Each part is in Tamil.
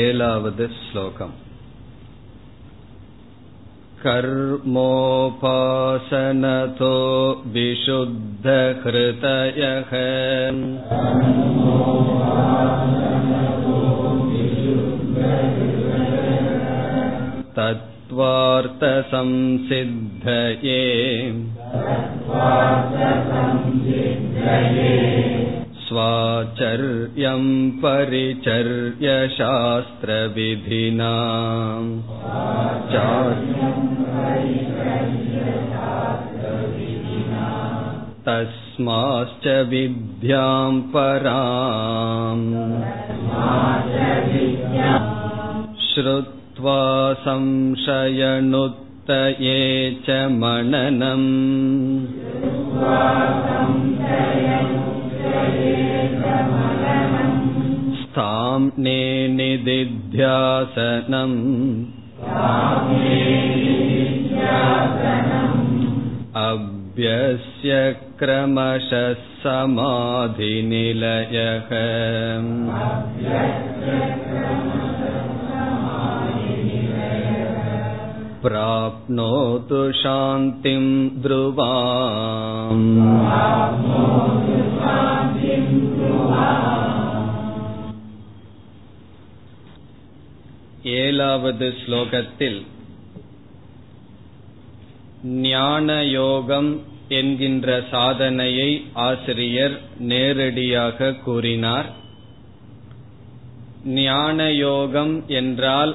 ஏழாவது ஸ்லோகம் कर्मोपासनतो विशुद्धहृतयः तत्त्वार्थसंसिद्धये स्वाचर्यं परिचर्य शास्त्रविधिना तस्माश्च विद्यां पराम्। श्रुत्वा संशयनुत्तये च मननम् स्थाम्ने निदिध्यासनम् अभ्यस्य क्रमशः समाधिनिलयः प्राप्नोतु शान्तिं ध्रुवाम् ஏழாவது ஸ்லோகத்தில் ஞானயோகம் என்கின்ற சாதனையை ஆசிரியர் நேரடியாக கூறினார் ஞானயோகம் என்றால்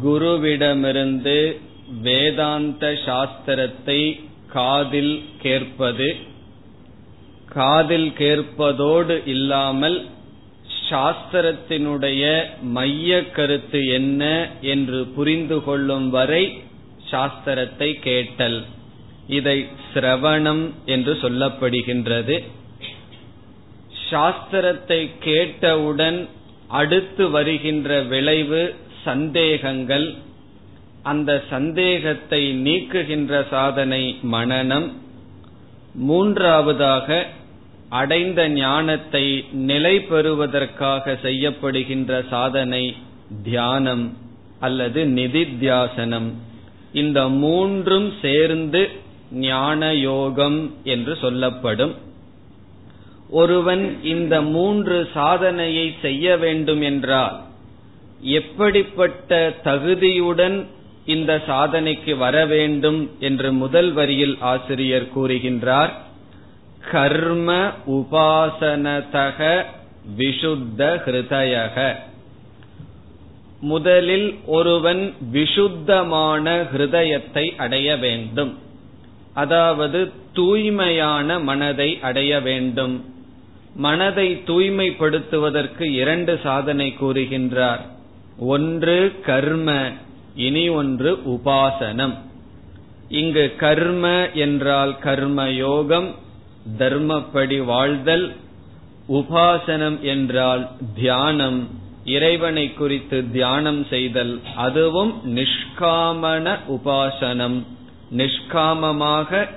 குருவிடமிருந்து வேதாந்த சாஸ்திரத்தை காதில் கேட்பது காதில் கேட்பதோடு இல்லாமல் சாஸ்திரத்தினுடைய மைய கருத்து என்ன என்று புரிந்து கொள்ளும் வரை சாஸ்திரத்தை கேட்டல். இதை சிரவணம் என்று சொல்லப்படுகின்றது. சாஸ்திரத்தை கேட்டவுடன் அடுத்து வருகின்ற விளைவு சந்தேகங்கள் அந்த சந்தேகத்தை நீக்குகின்ற சாதனை மனநம். மூன்றாவதாக அடைந்த ஞானத்தை நிலை பெறுவதற்காக செய்யப்படுகின்ற சாதனை தியானம் அல்லது நிதித்தியாசனம் இந்த மூன்றும் சேர்ந்து ஞான யோகம் என்று சொல்லப்படும். ஒருவன் இந்த மூன்று சாதனையை செய்ய வேண்டும் என்றால் எப்படிப்பட்ட தகுதியுடன் இந்த சாதனைக்கு வர வேண்டும் என்று முதல் வரியில் ஆசிரியர் கூறுகின்றார். கர்ம உபாசனதக விஷுத்த ஹிருதயக. முதலில் ஒருவன் விஷுத்தமான ஹிருதயத்தை அடைய வேண்டும். அதாவது தூய்மையான மனதை அடைய வேண்டும். மனதை தூய்மைப்படுத்துவதற்கு இரண்டு சாதனை கூறுகின்றார். ஒன்று கர்ம இனி ஒன்று உபாசனம். இங்கு கர்ம என்றால் கர்ம யோகம் தர்மப்படி வாழ்தல் உபாசனம் என்றால் தியானம் இறைவனை குறித்து தியானம் செய்தல் அதுவும் நிஷ்காமன உபாசனம். நிஷ்காமமாக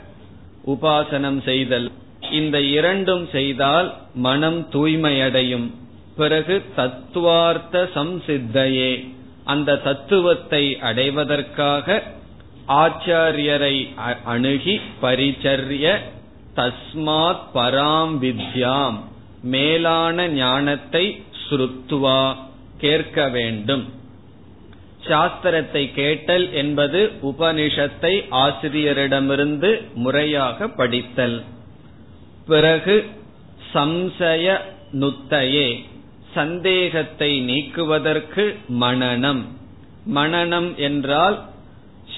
உபாசனம் செய்தல். இந்த இரண்டும் செய்தால் மனம் தூய்மையடையும். பிறகு தத்துவார்த்த சம்சித்தையே அந்த தத்துவத்தை அடைவதற்காக ஆச்சாரியரை அணுகி பரிச்சரிய தஸ்மாத் பராம் வித்யாம் மேலான ஞானத்தை ஸ்ருத்வா கேட்க வேண்டும். சாஸ்திரத்தை கேட்டல் என்பது உபனிஷத்தை ஆசிரியரிடமிருந்து முறையாக படித்தல். பிறகு சம்சய நுத்தையே சந்தேகத்தை நீக்குவதற்கு மனநம். மனநம் என்றால்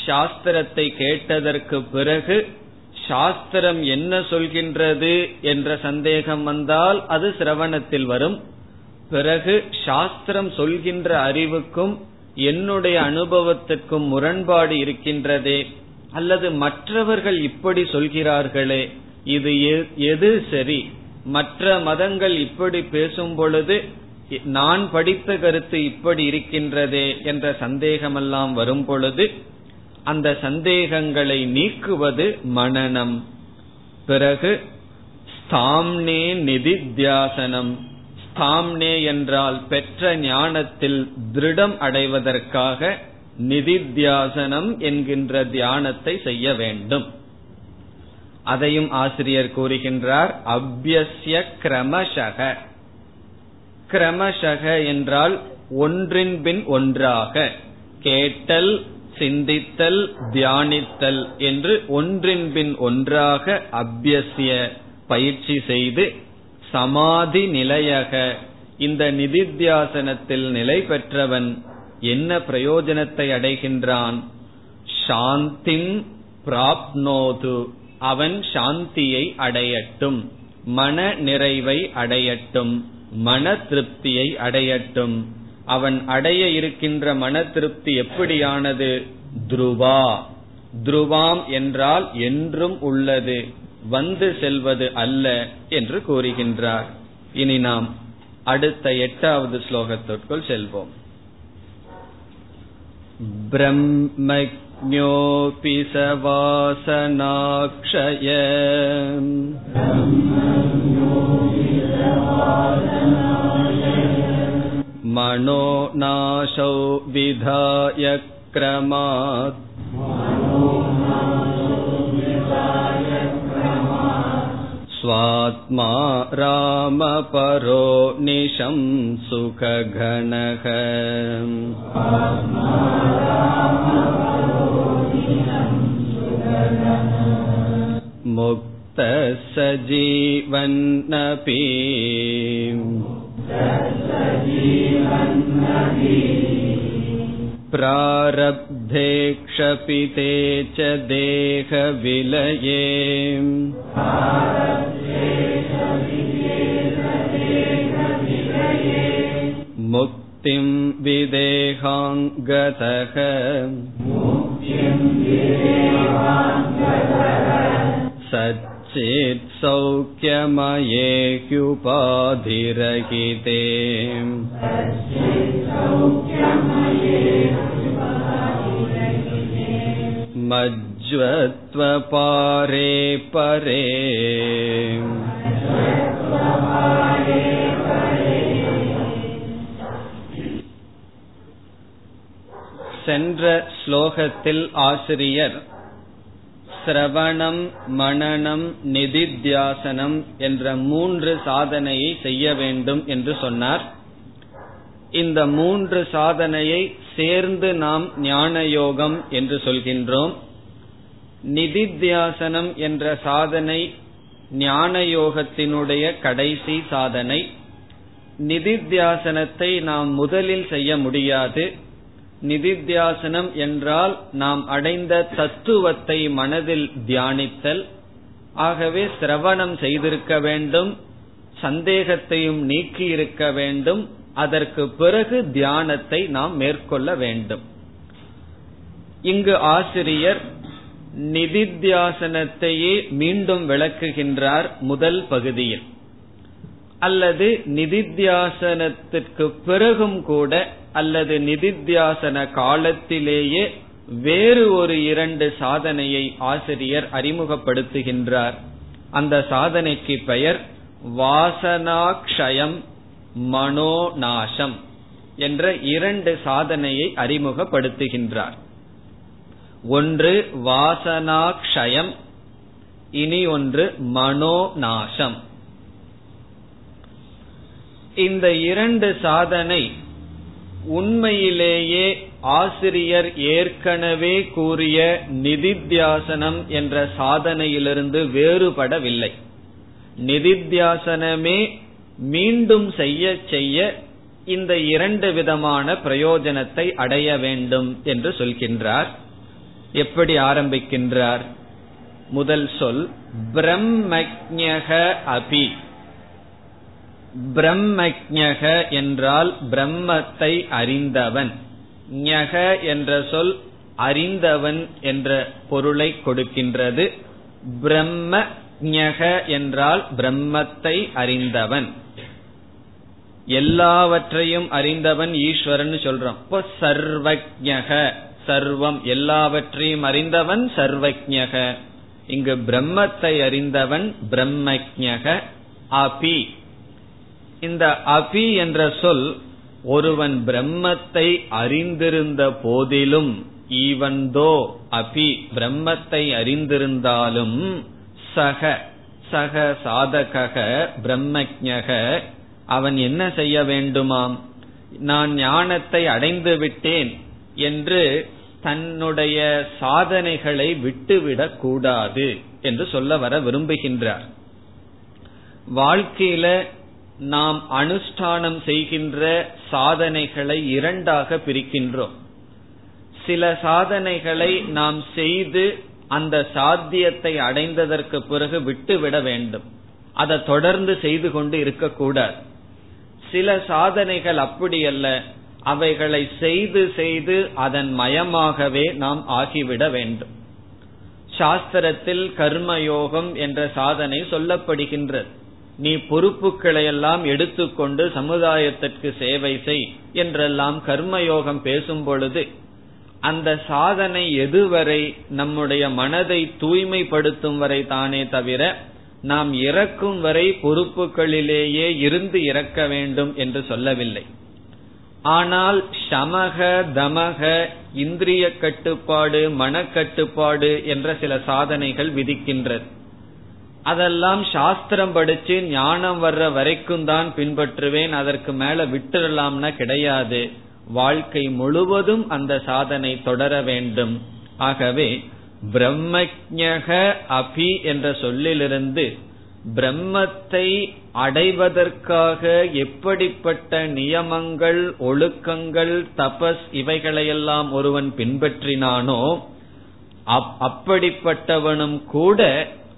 சாஸ்திரத்தை கேட்டதற்கு பிறகு சாஸ்திரம் என்ன சொல்கின்றது என்ற சந்தேகம் வந்தால் அது சிரவணத்தில் வரும். பிறகு சாஸ்திரம் சொல்கின்ற அறிவுக்கும் என்னுடைய அனுபவத்திற்கும் முரண்பாடு இருக்கின்றதே. அல்லது மற்றவர்கள் இப்படி சொல்கிறார்களே இது எது சரி? மற்ற மதங்கள் இப்படி பேசும் பொழுது நான் படித்த கருத்து இப்படி இருக்கின்றதே என்ற சந்தேகமெல்லாம் வரும் பொழுது அந்த சந்தேகங்களை நீக்குவது மனநம். பிறகு ஸ்தாம்னே நிதித்தியாசனம். ஸ்தாம்னே என்றால் பெற்ற ஞானத்தில் திருடம் அடைவதற்காக நிதித்தியாசனம் என்கின்ற தியானத்தை செய்ய வேண்டும். அதையும் ஆசிரியர் கூறுகின்றார் அபியசிய கிரமசக கிரமசக என்றால் ஒன்றின் பின் ஒன்றாக. கேட்டல் சிந்தித்தல் தியானித்தல் என்று ஒன்றின் பின் ஒன்றாக அபியசிய பயிற்சி செய்து சமாதி நிலையக. இந்த நிதித்தியாசனத்தில் நிலை பெற்றவன் என்ன பிரயோஜனத்தை அடைகின்றான்? சாந்திம் பிராப்னோது. அவன் சாந்தியை அடையட்டும் மன நிறைவை அடையட்டும். மன திருப்தியை அடையட்டும். அவன் அடைய இருக்கின்ற மன திருப்தி எப்படியானது? துருவா. துருவாம் என்றால் என்றும் உள்ளது. வந்து செல்வது அல்ல என்று கூறுகின்றார். இனி நாம் அடுத்த எட்டாவது ஸ்லோகத்திற்குள் செல்வோம். ब्रह्मज्ञोऽपि स वासनाक्षय मनो नाशौ विधाय क्रमात् स्वात्मा रामपरो निशं सुखघनः। मुक्तः स जीवन्नपि प्रारब्धे क्षपिते च देहविलये। मुक्तिं विदेहाङ्गतः। सच्चेत् सौख्यमये ह्युपाधिरहिते मज्वत्वपारे परे சென்ற ஸ்லோகத்தில் ஆசிரியர் சிரவணம் மனநம் நிதித்தியாசனம் என்ற மூன்று சாதனையை செய்ய வேண்டும் என்று சொன்னார். இந்த மூன்று சாதனையை சேர்ந்து நாம் ஞான யோகம் என்று சொல்கின்றோம். நிதித்தியாசனம் என்ற சாதனை ஞான யோகத்தினுடைய கடைசி சாதனை. நிதித்தியாசனத்தை நாம் முதலில் செய்ய முடியாது. நிதித்தியாசனம் என்றால் நாம் அடைந்த தத்துவத்தை மனதில் தியானித்தல். ஆகவே சிரவணம் செய்திருக்க வேண்டும் சந்தேகத்தையும் நீக்கி இருக்க வேண்டும் அதற்கு பிறகு தியானத்தை நாம் மேற்கொள்ள வேண்டும். இங்கு ஆசிரியர் நிதித்தியாசனத்தையே மீண்டும் விளக்குகின்றார் முதல் பகுதியில். அல்லது நிதித்தியாசனத்திற்கு பிறகும் கூட அல்லது நிதித்தியாசன காலத்திலேயே வேறு ஒரு இரண்டு சாதனையை ஆசிரியர் அறிமுகப்படுத்துகின்றார். அந்த சாதனைக்கு பெயர் வாசனாக்ஷயம் மனோநாசம் என்ற இரண்டு சாதனையை அறிமுகப்படுத்துகின்றார். ஒன்று வாசனாக்ஷயம் இனி ஒன்று மனோநாசம். இந்த இரண்டு சாதனை உண்மையிலேயே ஆசிரியர் ஏற்கனவே கூறிய நிதித்தியாசனம் என்ற சாதனையிலிருந்து வேறுபடவில்லை. நிதித்தியாசனமே மீண்டும் செய்ய செய்ய இந்த இரண்டு விதமான பிரயோஜனத்தை அடைய வேண்டும் என்று சொல்கின்றார். எப்படி ஆரம்பிக்கின்றார்? முதல் சொல் பிரம்மக்ஞக அபி. பிரம்மஜக என்றால் பிரம்மத்தை அறிந்தவன். ஞக என்ற சொல் அறிந்தவன் என்ற பொருளை கொடுக்கின்றது. பிரம்ம ஞக என்றால் பிரம்மத்தை அறிந்தவன். எல்லாவற்றையும் அறிந்தவன் ஈஸ்வரன் சொல்றான் இப்போ சர்வஜக சர்வம் எல்லாவற்றையும் அறிந்தவன் சர்வஜக. இங்கு பிரம்மத்தை அறிந்தவன் பிரம்மஜக. அபி இந்த அபி என்ற சொல் ஒருவன் பிரம்மத்தை அறிந்திருந்த போதிலும் ஈவந்தோ அபி பிரம்மத்தை அறிந்திருந்தாலும் சக சக சாதக பிரம்மஜக அவன் என்ன செய்ய வேண்டுமாம்? நான் ஞானத்தை அடைந்து விட்டேன் என்று தன்னுடைய சாதனைகளை விட்டுவிடக் கூடாது என்று சொல்ல வர விரும்புகின்றார். வாழ்க்கையில நாம் அனுஷ்டானம் செய்கின்ற சாதனைகளை இரண்டாக பிரிக்கின்றோம். சில சாதனைகளை நாம் செய்து அந்த சாத்தியத்தை அடைந்ததற்கு பிறகு விட்டுவிட வேண்டும். அதை தொடர்ந்து செய்து கொண்டு இருக்கக்கூடாது. சில சாதனைகள் அப்படியல்ல அவைகளை செய்து செய்து அதன் மயமாகவே நாம் ஆகிவிட வேண்டும். சாஸ்திரத்தில் கர்மயோகம் என்ற சாதனை சொல்லப்படுகின்றது. நீ பொறுப்புகளை எல்லாம் எடுத்துக்கொண்டு சமுதாயத்திற்கு சேவை செய் என்றெல்லாம் கர்மயோகம் பேசும் பொழுது அந்த சாதனை எதுவரை நம்முடைய மனதை தூய்மைப்படுத்தும் வரை தானே தவிர நாம் இறக்கும் வரை பொறுப்புகளிலேயே இருந்து இறக்க வேண்டும் என்று சொல்லவில்லை. ஆனால் சமக தமக இந்திரிய கட்டுப்பாடு மனக்கட்டுப்பாடு என்ற சில சாதனைகள் விதிக்கின்றது. அதெல்லாம் சாஸ்திரம் படிச்சு ஞானம் வர்ற வரைக்கும் தான் பின்பற்றுவேன் அதற்கு மேல விட்டுடலாம்னா கிடையாது. வாழ்க்கை முழுவதும் அந்த சாதனை தொடர வேண்டும். ஆகவே பிரம்மஜக அபி என்ற சொல்லிலிருந்து பிரம்மத்தை அடைவதற்காக எப்படிப்பட்ட நியமங்கள் ஒழுக்கங்கள் தபஸ் இவைகளையெல்லாம் ஒருவன் பின்பற்றினானோ அப்படிப்பட்டவனும் கூட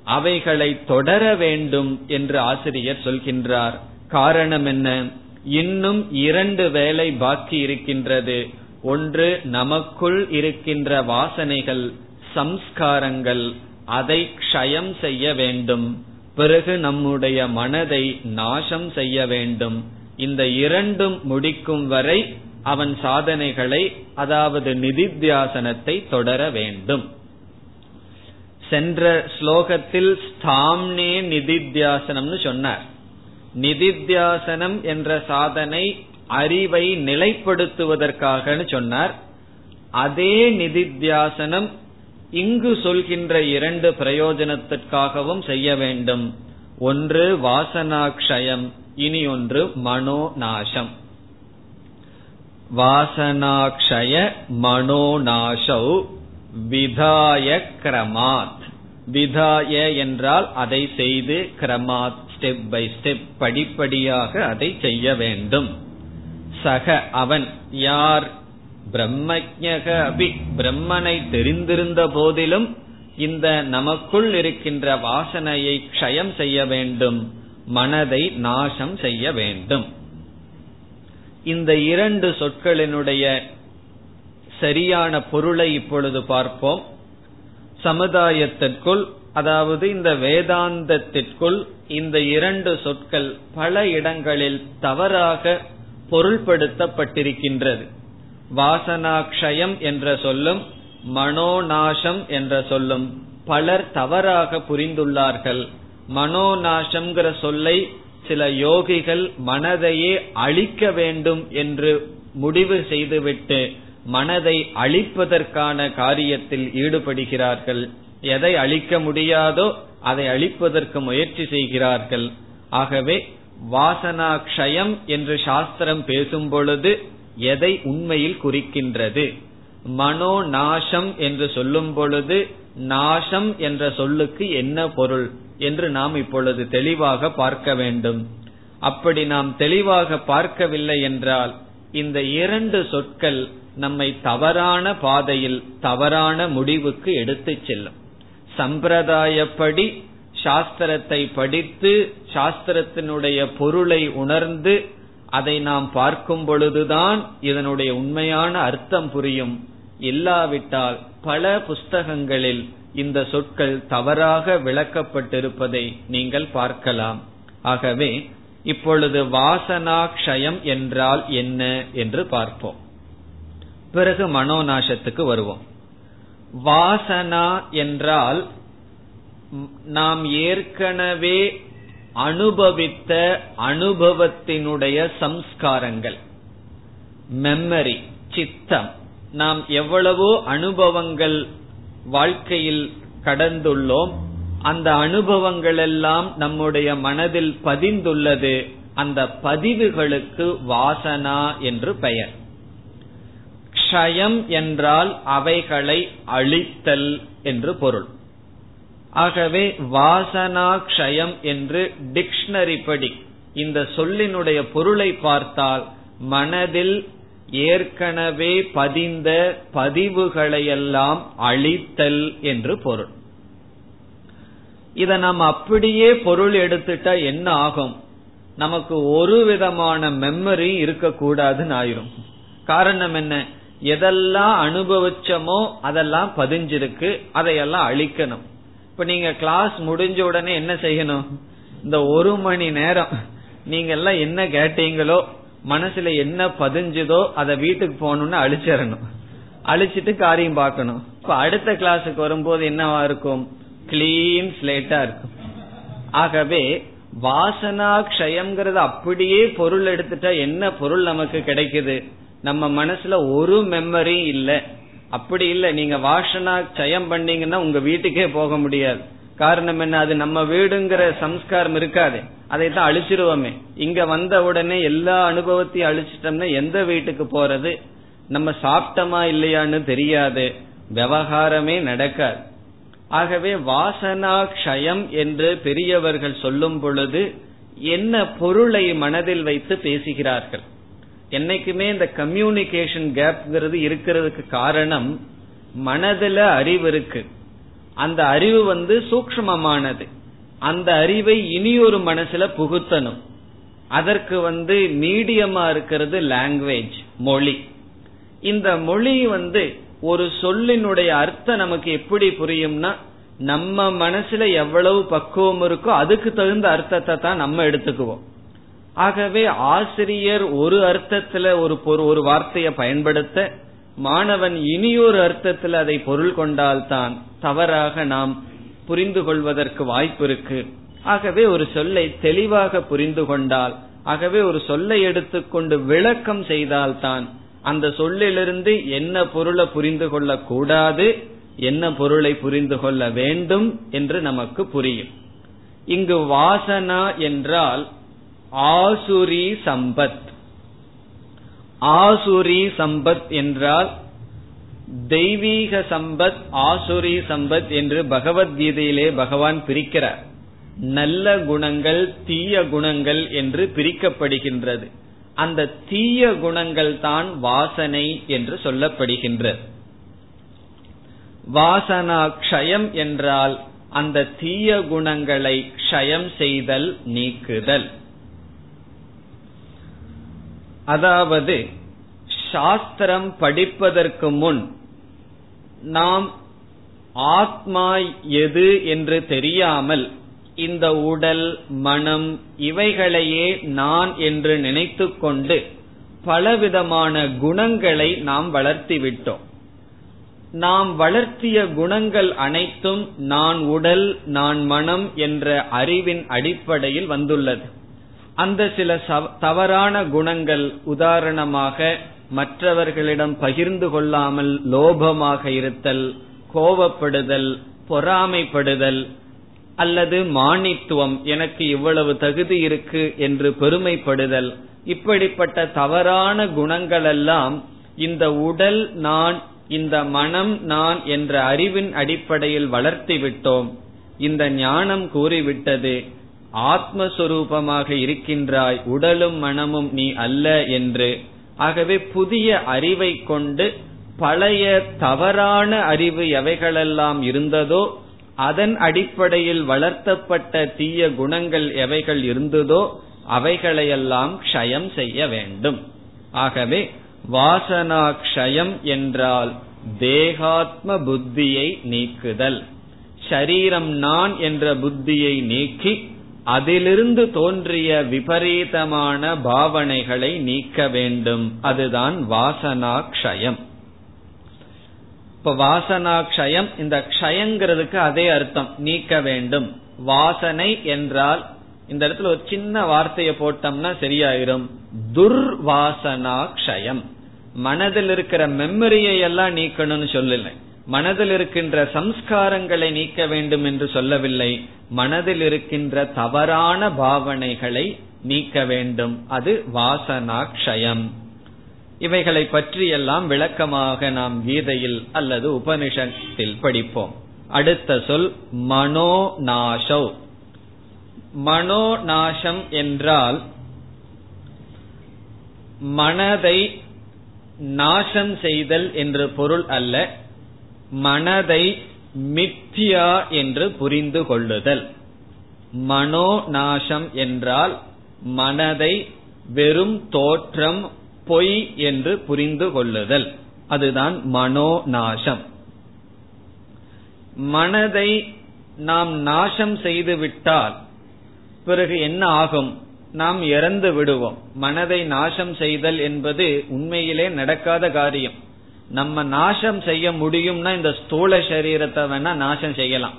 அவைகளை தொடர வேண்டும் என்று ஆசிரியர் சொல்கின்றார். காரணம் என்ன? இன்னும் இரண்டு வேலை பாக்கி இருக்கின்றது. ஒன்று நமக்குள் இருக்கின்ற வாசனைகள் சம்ஸ்காரங்கள் அதை க்ஷயம் செய்ய வேண்டும். பிறகு நம்முடைய மனதை நாசம் செய்ய வேண்டும். இந்த இரண்டும் முடிக்கும் வரை அவன் சாதனைகளை அதாவது நிதித்தியாசனத்தை தொடர வேண்டும். சென்ற ஸ்லோகத்தில் ஸ்தாம்னே நிதித்தியாசனம்னு சொன்னார். நிதித்தியாசனம் என்ற சாதனை அறிவை நிலைப்படுத்துவதற்காக சொன்னார். அதே நிதித்தியாசனம் இங்கு சொல்கின்ற இரண்டு பிரயோஜனத்திற்காகவும் செய்ய வேண்டும். ஒன்று வாசனாக்ஷயம் இனி ஒன்று மனோநாசம். வாசனாக்ஷய மனோநாசௌ விதாய கிரமாத். விதாய என்றால் அதை செய்து கிரமாத் ஸ்டெப் பை ஸ்டெப் படிப்படியாக அதை செய்ய வேண்டும். சக அவன் யார்? பிரம்மஜக அபி. பிரம்மனை தெரிந்திருந்த போதிலும் இந்த நமக்குள் இருக்கின்ற வாசனையை க்ஷயம் செய்ய வேண்டும். மனதை நாசம் செய்ய வேண்டும். இந்த இரண்டு சொற்களினுடைய சரியான பொருளை இப்பொழுது பார்ப்போம். சமுதாயத்திற்குள் அதாவது இந்த வேதாந்தத்திற்குள் இந்த இரண்டு சொற்கள் பல இடங்களில் தவறாக பொருள்படுத்தப்பட்டிருக்கின்றது. வாசனாக்ஷயம் என்ற சொல்லும் மனோநாசம் என்ற சொல்லும் பலர் தவறாக புரிந்துள்ளார்கள். மனோநாசம்ங்கிற சொல்லை சில யோகிகள் மனதையே அழிக்க வேண்டும் என்று முடிவு செய்துவிட்டு மனதை அழிப்பதற்கான காரியத்தில் ஈடுபடுகிறார்கள். எதை அழிக்க முடியாதோ அதை அழிப்பதற்கு முயற்சி செய்கிறார்கள். ஆகவே வாசனாக்ஷயம் என்று சாஸ்திரம் பேசும் பொழுது எதை உண்மையில் குறிக்கின்றது? மனோ நாசம் என்று சொல்லும் பொழுது நாசம் என்ற சொல்லுக்கு என்ன பொருள் என்று நாம் இப்பொழுது தெளிவாக பார்க்க வேண்டும். அப்படி நாம் தெளிவாக பார்க்கவில்லை என்றால் இந்த இரண்டு சொற்கள் நம்மை தவறான பாதையில் தவறான முடிவுக்கு எடுத்துச் செல்லும். சம்பிரதாயப்படி சாஸ்திரத்தை படித்து சாஸ்திரத்தினுடைய பொருளை உணர்ந்து அதை நாம் பார்க்கும் பொழுதுதான் இதனுடைய உண்மையான அர்த்தம் புரியும். இல்லாவிட்டால் பல புஸ்தகங்களில் இந்த சொற்கள் தவறாக விளக்கப்பட்டிருப்பதை நீங்கள் பார்க்கலாம். ஆகவே இப்பொழுது வாசனாக்ஷயம் என்றால் என்ன என்று பார்ப்போம். பிறகு மனோநாசத்துக்கு வருவோம். வாசனா என்றால் நாம் ஏற்கனவே அனுபவித்த அனுபவத்தினுடைய சம்ஸ்காரங்கள். மெமரி சித்தம். நாம் எவ்வளவோ அனுபவங்கள் வாழ்க்கையில் கடந்துள்ளோம். அந்த அனுபவங்கள் எல்லாம் நம்முடைய மனதில் பதிந்துள்ளது. அந்த பதிவுகளுக்கு வாசனா என்று பெயர். க்ஷயம் என்றால் அவைகளை அழித்தல் என்று பொருள். ஆகவே வாசனா க்ஷயம் என்று டிக்ஷனரி படி இந்த சொல்லினுடைய பொருளை பார்த்தால் மனதில் ஏற்கனவே பதிந்த பதிவுகளையெல்லாம் அழித்தல் என்று பொருள். இத நாம் அப்படியே பொருள் எடுத்துட்டா என்ன ஆகும்? நமக்கு ஒரு விதமான மெமரி இருக்கக்கூடாதுன்னு ஆயிரும். காரணம் என்ன? எதெல்லாம் அனுபவிச்சமோ அதெல்லாம் பதிஞ்சிருக்கு அதையெல்லாம் அழிக்கணும். இப்ப நீங்க கிளாஸ் முடிஞ்ச உடனே என்ன செய்யணும்? இந்த ஒரு மணி நேரம் நீங்க எல்லாம் என்ன கேட்டீங்களோ மனசுல என்ன பதிஞ்சுதோ அதை வீட்டுக்கு போகணும்னு அழிச்சிடணும். அழிச்சிட்டு காரியம் பார்க்கணும். இப்ப அடுத்த கிளாஸுக்கு வரும்போது என்னவா இருக்கும்? கிளீன் ஸ்லேட்டா இருக்கும். ஆகவே வாசனா க்ஷயம்ங்கிறது அப்படியே பொருள் எடுத்துட்டா என்ன பொருள் நமக்கு கிடைக்குது? நம்ம மனசுல ஒரு மெமரி இல்ல. அப்படி இல்ல. நீங்க வாஷனா க்ஷயம் பண்ணீங்கன்னா உங்க வீட்டுக்கே போக முடியாது. காரணம் என்ன? அது நம்ம வீடுங்கிற சம்ஸ்காரம் இருக்காது. அதை தான் அழிச்சிருவோமே. இங்க வந்த உடனே எல்லா அனுபவத்தையும் அழிச்சிட்டோம்னா எந்த வீட்டுக்கு போறது? நம்ம சாப்பிட்டோமா இல்லையான்னு தெரியாது. விவகாரமே நடக்காது. ஆகவே வாசனா க்ஷயம் என்று பெரியவர்கள் சொல்லும் பொழுது என்ன பொருளை மனதில் வைத்து பேசுகிறார்கள்? என்னைக்குமே இந்த கம்யூனிகேஷன் கேப்ங்கிறது இருக்கிறதுக்கு காரணம் மனதுல அறிவு இருக்கு. அந்த அறிவு வந்து சூக்மமானது அந்த அறிவை இனியொரு மனசுல புகுத்தணும். அதற்கு வந்து மீடியமா இருக்கிறது லாங்குவேஜ் மொழி. இந்த மொழி வந்து ஒரு சொல்லினுடைய அர்த்தம் நமக்கு எப்படி புரியும்னா நம்ம மனசுல எவ்வளவு பக்குவம் இருக்கோ அதுக்கு தகுந்த அர்த்தத்தை தான் நம்ம எடுத்துக்குவோம். ஆகவே ஆசிரியர் ஒரு அர்த்தத்துல ஒரு ஒரு வார்த்தையை பயன்படுத்த மாணவன் இனியொரு அர்த்தத்தில் அதை பொருள் கொண்டால்தான் தவறாக நாம் புரிந்து கொள்வதற்கு வாய்ப்பு இருக்கு. ஆகவே ஒரு சொல்லை தெளிவாக புரிந்து கொண்டால் ஆகவே ஒரு சொல்லை எடுத்துக்கொண்டு விளக்கம் செய்தால்தான் அந்த சொல்லிலிருந்து என்ன பொருளை புரிந்து கொள்ள கூடாது என்ன பொருளை புரிந்து கொள்ள வேண்டும் என்று நமக்கு புரியும். இங்கு வாசனா என்றால் ஆசுரி சம்பத். ஆசுரி சம்பத் என்றால் தெய்வீக சம்பத் ஆசுரி சம்பத் என்று பகவத்கீதையிலே பகவான் பிரிக்கிறார். நல்ல குணங்கள் தீய குணங்கள் என்று பிரிக்கப்படுகின்றது. அந்த தீய குணங்கள் தான் வாசனை என்று சொல்லப்படுகின்றது. வாசனா க்ஷயம் என்றால் அந்த தீய குணங்களை க்ஷயம் செய்தல் நீக்குதல். அதாவது சாஸ்திரம் படிப்பதற்கு முன் நாம் ஆத்மா எது என்று தெரியாமல் இந்த உடல் மனம் இவைகளையே நான் என்று நினைத்து கொண்டு பலவிதமான குணங்களை நாம் வளர்த்திவிட்டோம் நாம் வளர்த்திய குணங்கள் அனைத்தும் நான் உடல் நான் மனம் என்ற அறிவின் அடிப்படையில் வந்துள்ளது. அந்த சில தவறான குணங்கள் உதாரணமாக மற்றவர்களிடம் பகிர்ந்து கொள்ளாமல் லோபமாக இருத்தல் கோபப்படுதல் பொறாமைப்படுதல் அல்லது மானித்துவம் எனக்கு இவ்வளவு தகுதி இருக்கு என்று பெருமைப்படுதல். இப்படிப்பட்ட தவறான குணங்களெல்லாம் இந்த உடல் நான் இந்த மனம் நான் என்ற அறிவின் அடிப்படையில் வளர்த்தி விட்டோம் இந்த ஞானம் கூறிவிட்டது. ஆத்மஸ்வரூபமாக இருக்கின்றாய் உடலும் மனமும் நீ அல்ல என்று. ஆகவே புதிய அறிவை கொண்டு பழைய தவறான அறிவு எவைகளெல்லாம் இருந்ததோ அதன் அடிப்படையில் வளர்த்தப்பட்ட தீய குணங்கள் எவைகள் இருந்ததோ அவைகளையெல்லாம் க்ஷயம் செய்ய வேண்டும். ஆகவே வாசனா க்ஷயம் என்றால் தேகாத்ம புத்தியை நீக்குதல். சரீரம் நான் என்ற புத்தியை நீக்கி அதிலிருந்து தோன்றிய விபரீதமான பாவனைகளை நீக்க வேண்டும். அதுதான் வாசனா க்ஷயம் இப்ப வாசனா க்ஷயம் இந்த க்ஷயங்கிறதுக்கு அதே அர்த்தம். நீக்க வேண்டும். வாசனை என்றால் இந்த இடத்துல ஒரு சின்ன வார்த்தையை போட்டோம்னா சரியாயிரும். துர்வாசனா க்ஷயம் மனதில் இருக்கிற மெமரியை எல்லாம் நீக்கணும்னு சொல்லலை. மனதில் இருக்கின்ற சம்ஸ்காரங்களை நீக்க வேண்டும் என்று சொல்லவில்லை. மனதில் இருக்கின்ற தவறான பாவனைகளை நீக்க வேண்டும். அது வாசனாட்சயம் இவைகளை பற்றியெல்லாம் விளக்கமாக நாம் கீதையில் அல்லது உபனிஷத்தில் படிப்போம். அடுத்த சொல் மனோநாசௌ. மனோநாசம் என்றால் மனதை நாசம் செய்தல் என்று பொருள் அல்ல. மனதை மித்தியா என்று புரிந்து கொள்ளுதல். மனோ நாசம் என்றால் மனதை வெறும் தோற்றம் பொய் என்று புரிந்து கொள்ளுதல். அதுதான் மனோ நாசம் மனதை நாம் நாசம் செய்து விட்டால் பிறகு என்ன ஆகும்? நாம் இறந்து விடுவோம். மனதை நாசம் செய்தல் என்பது உண்மையிலே நடக்காத காரியம். நம்ம நாசம் செய்ய முடியும்னா இந்த ஸ்தூல சரீரத்தை வேணா நாசம் செய்யலாம்.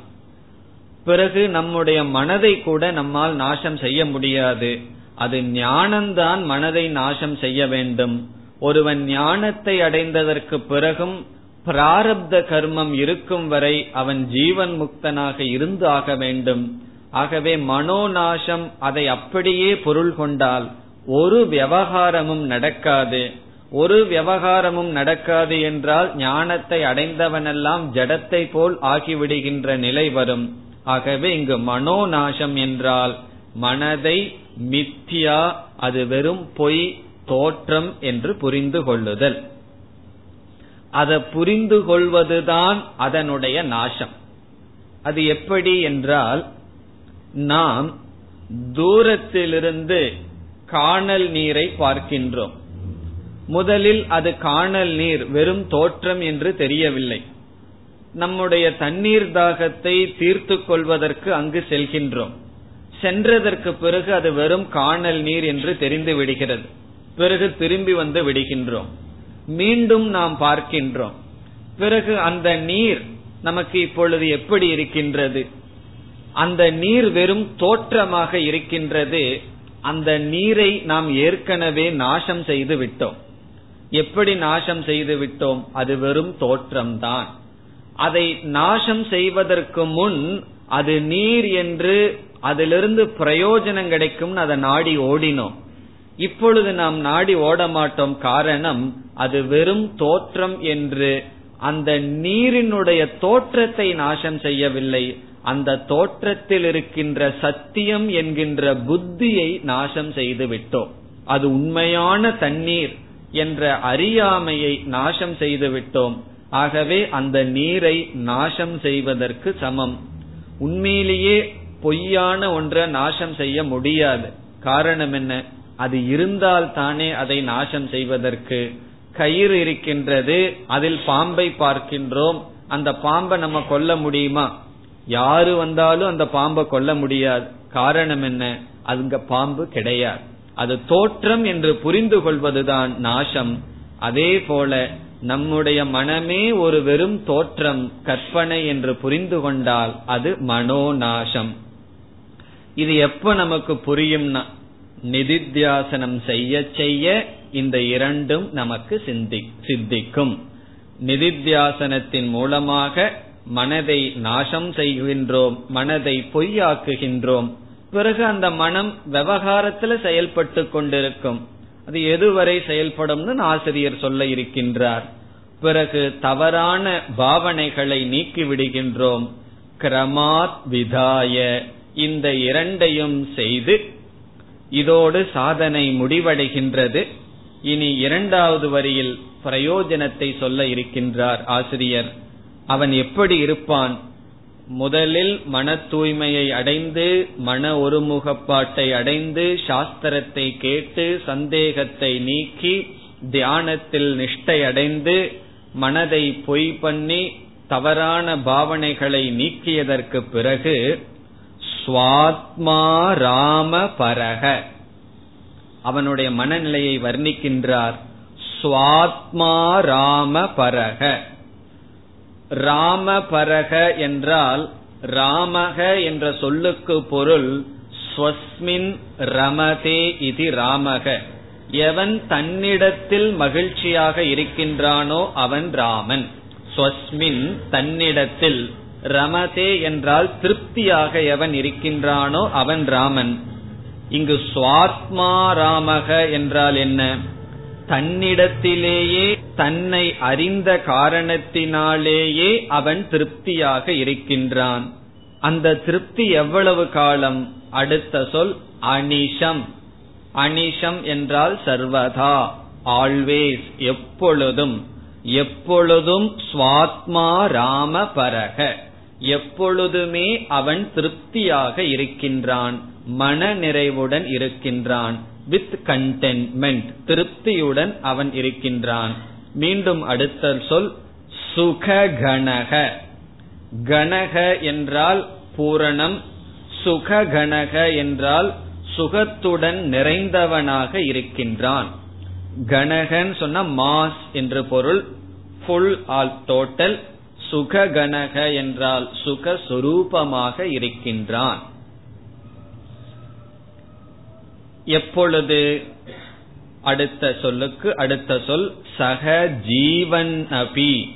பிறகு நம்முடைய மனதை கூட நம்மால் நாசம் செய்ய முடியாது. அது ஞானம்தான் மனதை நாசம் செய்ய வேண்டும். ஒருவன் ஞானத்தை அடைந்ததற்கு பிறகும் பிராரப்த கர்மம் இருக்கும் வரை அவன் ஜீவன் முக்தனாக இருந்து ஆக வேண்டும். ஆகவே மனோநாசம் அதை அப்படியே பொருள் கொண்டால் ஒரு விவகாரமும் நடக்காது. ஒரு விவகாரமும் நடக்காது என்றால் ஞானத்தை அடைந்தவனெல்லாம் ஜடத்தை போல் ஆகிவிடுகின்ற நிலை வரும். ஆகவே இங்கு மனோநாசம் என்றால் மனதை மித்தியா அது வெறும் பொய் தோற்றம் என்று புரிந்து கொள்ளுதல். அதை புரிந்து கொள்வதுதான் அதனுடைய நாசம். அது எப்படி என்றால் நாம் தூரத்திலிருந்து காணல் நீரை பார்க்கின்றோம். முதலில் அது காணல் நீர் வெறும் தோற்றம் என்று தெரியவில்லை. நம்முடைய தண்ணீர் தாகத்தை தீர்த்து கொள்வதற்கு அங்கு செல்கின்றோம். சென்றதற்கு பிறகு அது வெறும் காணல் நீர் என்று தெரிந்து விடுகிறது. பிறகு திரும்பி வந்து விடுகின்றோம். மீண்டும் நாம் பார்க்கின்றோம். பிறகு அந்த நீர் நமக்கு இப்பொழுது எப்படி இருக்கின்றது? அந்த நீர் வெறும் தோற்றமாக இருக்கின்றது. அந்த நீரை நாம் ஏற்கனவே நாசம் செய்து விட்டோம். எப்படி நாசம் செய்து விட்டோம்? அது வெறும் தோற்றம்தான். அதை நாசம் செய்வதற்கு முன் அது நீர் என்று அதிலிருந்து பிரயோஜனம் கிடைக்கும் அதை நாடி ஓடினோம். இப்பொழுது நாம் நாடி ஓட மாட்டோம் காரணம் அது வெறும் தோற்றம் என்று அந்த நீரினுடைய தோற்றத்தை நாசம் செய்யவில்லை. அந்த தோற்றத்தில் இருக்கின்ற சத்தியம் என்கின்ற புத்தியை நாசம் செய்து விட்டோம். அது உண்மையான தண்ணீர். என்ற அறியாமையை நாசம் செய்து விட்டோம். ஆகவே அந்த நீரை நாசம் செய்வதற்கு சமம். உண்மையிலேயே பொய்யான ஒன்றை நாசம் செய்ய முடியாது. காரணம் என்ன? அது இருந்தால் தானே அதை நாசம் செய்வதற்கு. கயிறு இருக்கின்றது அதில் பாம்பை பார்க்கின்றோம். அந்த பாம்பை நம்ம கொல்ல முடியுமா? யாரு வந்தாலும் அந்த பாம்பை கொல்ல முடியாது. காரணம் என்ன? அங்க பாம்பு கிடையாது. அது தோற்றம் என்று புரிந்து கொள்வதுதான் நாசம். அதே போல நம்முடைய மனமே ஒரு வெறும் தோற்றம் கற்பனை என்று புரிந்து கொண்டால் அது மனோநாசம். இது எப்ப நமக்கு புரியும்னா நிதித்தியாசனம் செய்ய செய்ய இந்த இரண்டும் நமக்கு சிந்தி சித்திக்கும் நிதித்தியாசனத்தின் மூலமாக மனதை நாசம் செய்கின்றோம் மனதை பொய்யாக்குகின்றோம். பிறகு அந்த மனம் விவகாரத்துல செயல்பட்டு கொண்டிருக்கும். அது எதுவரை செயல்படும்னு ஆசிரியர் சொல்ல இருக்கின்றார். பிறகு தவறான பாவனைகளை நீக்கி விடுகின்றோம். கிரமாத் விதாய. இந்த இரண்டையும் செய்து இதோடு சாதனை முடிவடைகின்றது. இனி இரண்டாவது வரியில் பிரயோஜனத்தை சொல்ல இருக்கின்றார் ஆசிரியர். அவன் எப்படி இருப்பான்? முதலில் மன தூய்மையை அடைந்து மன ஒருமுகப்பாட்டை அடைந்து சாஸ்திரத்தை கேட்டு சந்தேகத்தை நீக்கி தியானத்தில் நிஷ்டை அடைந்து மனதை பொய் பண்ணி தவறான பாவனைகளை நீக்கியதற்கு பிறகு ஸ்வாத்மா ராம பரக அவனுடைய மனநிலையை வர்ணிக்கின்றார். ஸ்வாத்மா ராம பரக ராம பரக என்றால் ராமக என்ற சொல்லுக்கு பொருள் ஸ்வஸ்மின் ரமதே இது ராமக. எவன் தன்னிடத்தில் மகிழ்ச்சியாக இருக்கின்றானோ அவன் ராமன். ஸ்வஸ்மின் தன்னிடத்தில் ரமதே என்றால் திருப்தியாக எவன் இருக்கின்றானோ அவன் ராமன். இங்கு சுவாத்மா ராமக என்றால் என்ன? தன்னிடத்திலேயே தன்னை அறிந்த காரணத்தினாலேயே அவன் திருப்தியாக இருக்கின்றான். அந்த திருப்தி எவ்வளவு காலம்? அடுத்த சொல் அனிஷம். அனிஷம் என்றால் சர்வதா ஆல்வேஸ் எப்பொழுதும். எப்பொழுதும் சுவாத்மா ராம பரக. எப்பொழுதுமே அவன் திருப்தியாக இருக்கின்றான் மன நிறைவுடன் இருக்கின்றான். வித் கண்டென்ட்மெண்ட் திருப்தியுடன் அவன் இருக்கின்றான். மீண்டும் அடுத்த சொல் சுககணக கணக என்றால் பூரணம் சுககணக என்றால் சுகத்துடன் நிறைந்தவனாக இருக்கின்றான். கணகன் சொன்ன மாஸ் என்று பொருள் ஃபுல் ஆல் டோட்டல் சுககணக என்றால் சுகஸ்வரூபமாக இருக்கின்றான். எப்பொழுது? அடுத்த சொல்லுக்கு அடுத்த சொல் சக ஜீவன் அபி.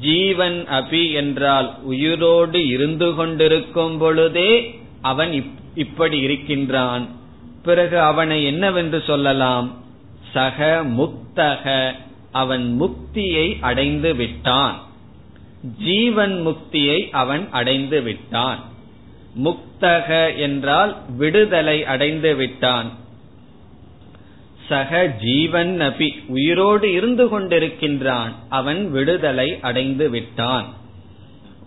ஜீவன் அபி என்றால் உயிரோடு இருந்து கொண்டிருக்கும் பொழுதே அவன் இப்படி இருக்கின்றான். பிறகு அவனை என்னவென்று சொல்லலாம்? சக முக்தக. அவன் முக்தியை அடைந்து விட்டான். ஜீவன் முக்தியை அவன் அடைந்து விட்டான். முக்தக என்றால் விடுதலை அடைந்து விட்டான். சக ஜீவன் அபி உயிரோடு இருந்து கொண்டிருக்கின்றான். அவன் விடுதலை அடைந்து விட்டான்.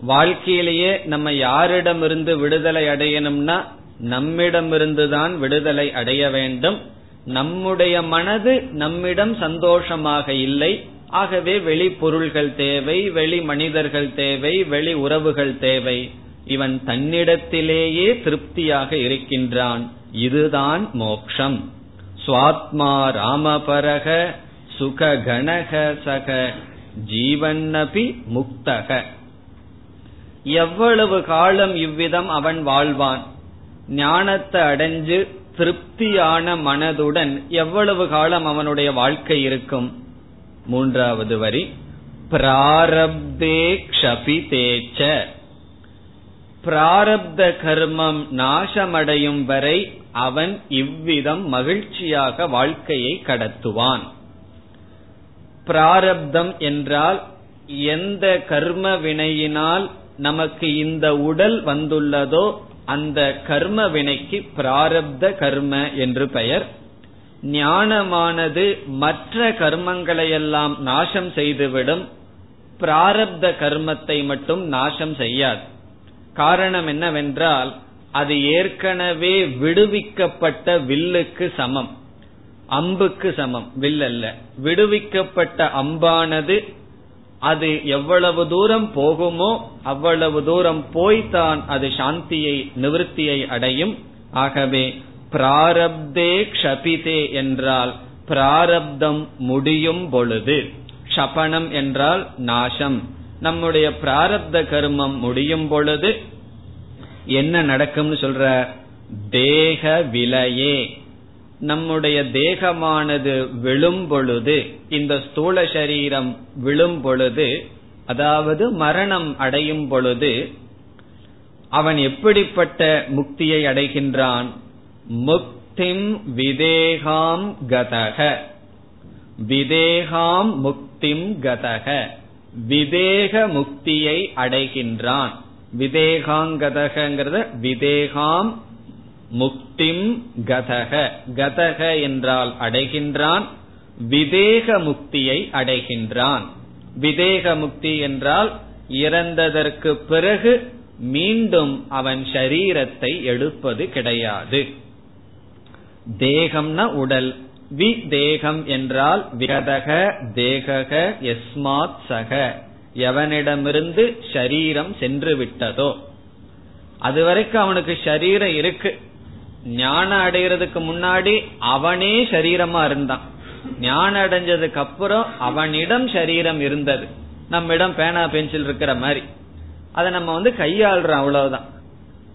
வாழ்க்கையிலேயே நம்ம யாரிடமிருந்து விடுதலை அடையணும்னா நம்மிடமிருந்துதான் விடுதலை அடைய வேண்டும். நம்முடைய மனது நம்மிடம் சந்தோஷமாக இல்லை. ஆகவே வெளி பொருள்கள் தேவை வெளி மனிதர்கள் தேவை வெளி உறவுகள் தேவை. இவன் தன்னிடத்திலேயே திருப்தியாக இருக்கின்றான். இதுதான் மோக்ஷம். சுவாத்மா ராமபரக சுக கணக சக ஜீவன்னபி முக்தக. எவ்வளவு காலம் இவ்விதம் அவன் வாழ்வான்? ஞானத்தை அடைஞ்சு திருப்தியான மனதுடன் எவ்வளவு காலம் அவனுடைய வாழ்க்கை இருக்கும்? மூன்றாவது வரி. பிராரப்தே க்ஷபிதேச்ச. பிராரப்த கர்மம் நாசமடையும் வரை அவன் இவ்விதம் மகிழ்ச்சியாக வாழ்க்கையை கடத்துவான். பிராரப்தம் என்றால் எந்த கர்ம வினையினால் நமக்கு இந்த உடல் வந்துள்ளதோ அந்த கர்ம வினைக்கு பிராரப்த கர்ம என்று பெயர். ஞானமானது மற்ற கர்மங்களையெல்லாம் நாசம் செய்துவிடும். பிராரப்த கர்மத்தை மட்டும் நாசம் செய்யாது. காரணம் என்னவென்றால் அது ஏற்கனவே விடுவிக்கப்பட்ட வில்லுக்கு சமம். அம்புக்கு சமம். வில் அல்ல. விடுவிக்கப்பட்ட அம்பானது அது எவ்வளவு தூரம் போகுமோ அவ்வளவு தூரம் போய்தான் அது சாந்தியை நிவர்த்தியை அடையும். ஆகவே பிராரப்தே க்ஷபிதே என்றால் பிராரப்தம் முடியும் பொழுது. க்ஷபணம் என்றால் நாசம். நம்முடைய பிராரப்த கர்மம் முடியும் பொழுது என்ன நடக்கும்னு சொல்ற? தேக விலையே. நம்முடைய தேகமானது விழும் பொழுது இந்த ஸ்தூல சரீரம் விழும் பொழுது அதாவது மரணம் அடையும் பொழுது அவன் எப்படிப்பட்ட முக்தியை அடைகின்றான்? முக்திம் விதேகாம் கதக. விதேகாம் முக்திம் கதக. விதேக முக்தியை அடைகின்றான். விதேகாங்கதகங்கிறத விதேகாம் முக்திம் கதக. கதக என்றால் அடைகின்றான் விதேக முக்தியை அடைகின்றான். விதேக முக்தி என்றால் இறந்ததற்கு பிறகு மீண்டும் அவன் ஷரீரத்தை எடுப்பது கிடையாது. தேகம்னா உடல். வி தேகம் என்றால் விகதக தேகக எஸ்மாத் சக. எவனிடமிருந்து ஷரீரம் சென்று விட்டதோ அது வரைக்கும் அவனுக்கு ஷரீரம் இருக்கு. ஞானம் அடைகிறதுக்கு முன்னாடி அவனே சரீரமா இருந்தான். ஞானம் அடைஞ்சதுக்கு அப்புறம் அவனிடம் சரீரம் இருந்தது. நம்மிடம் பேனா பென்சில் இருக்கிற மாதிரி. அதை நம்ம வந்து கையாளுறோம் அவ்வளவுதான்.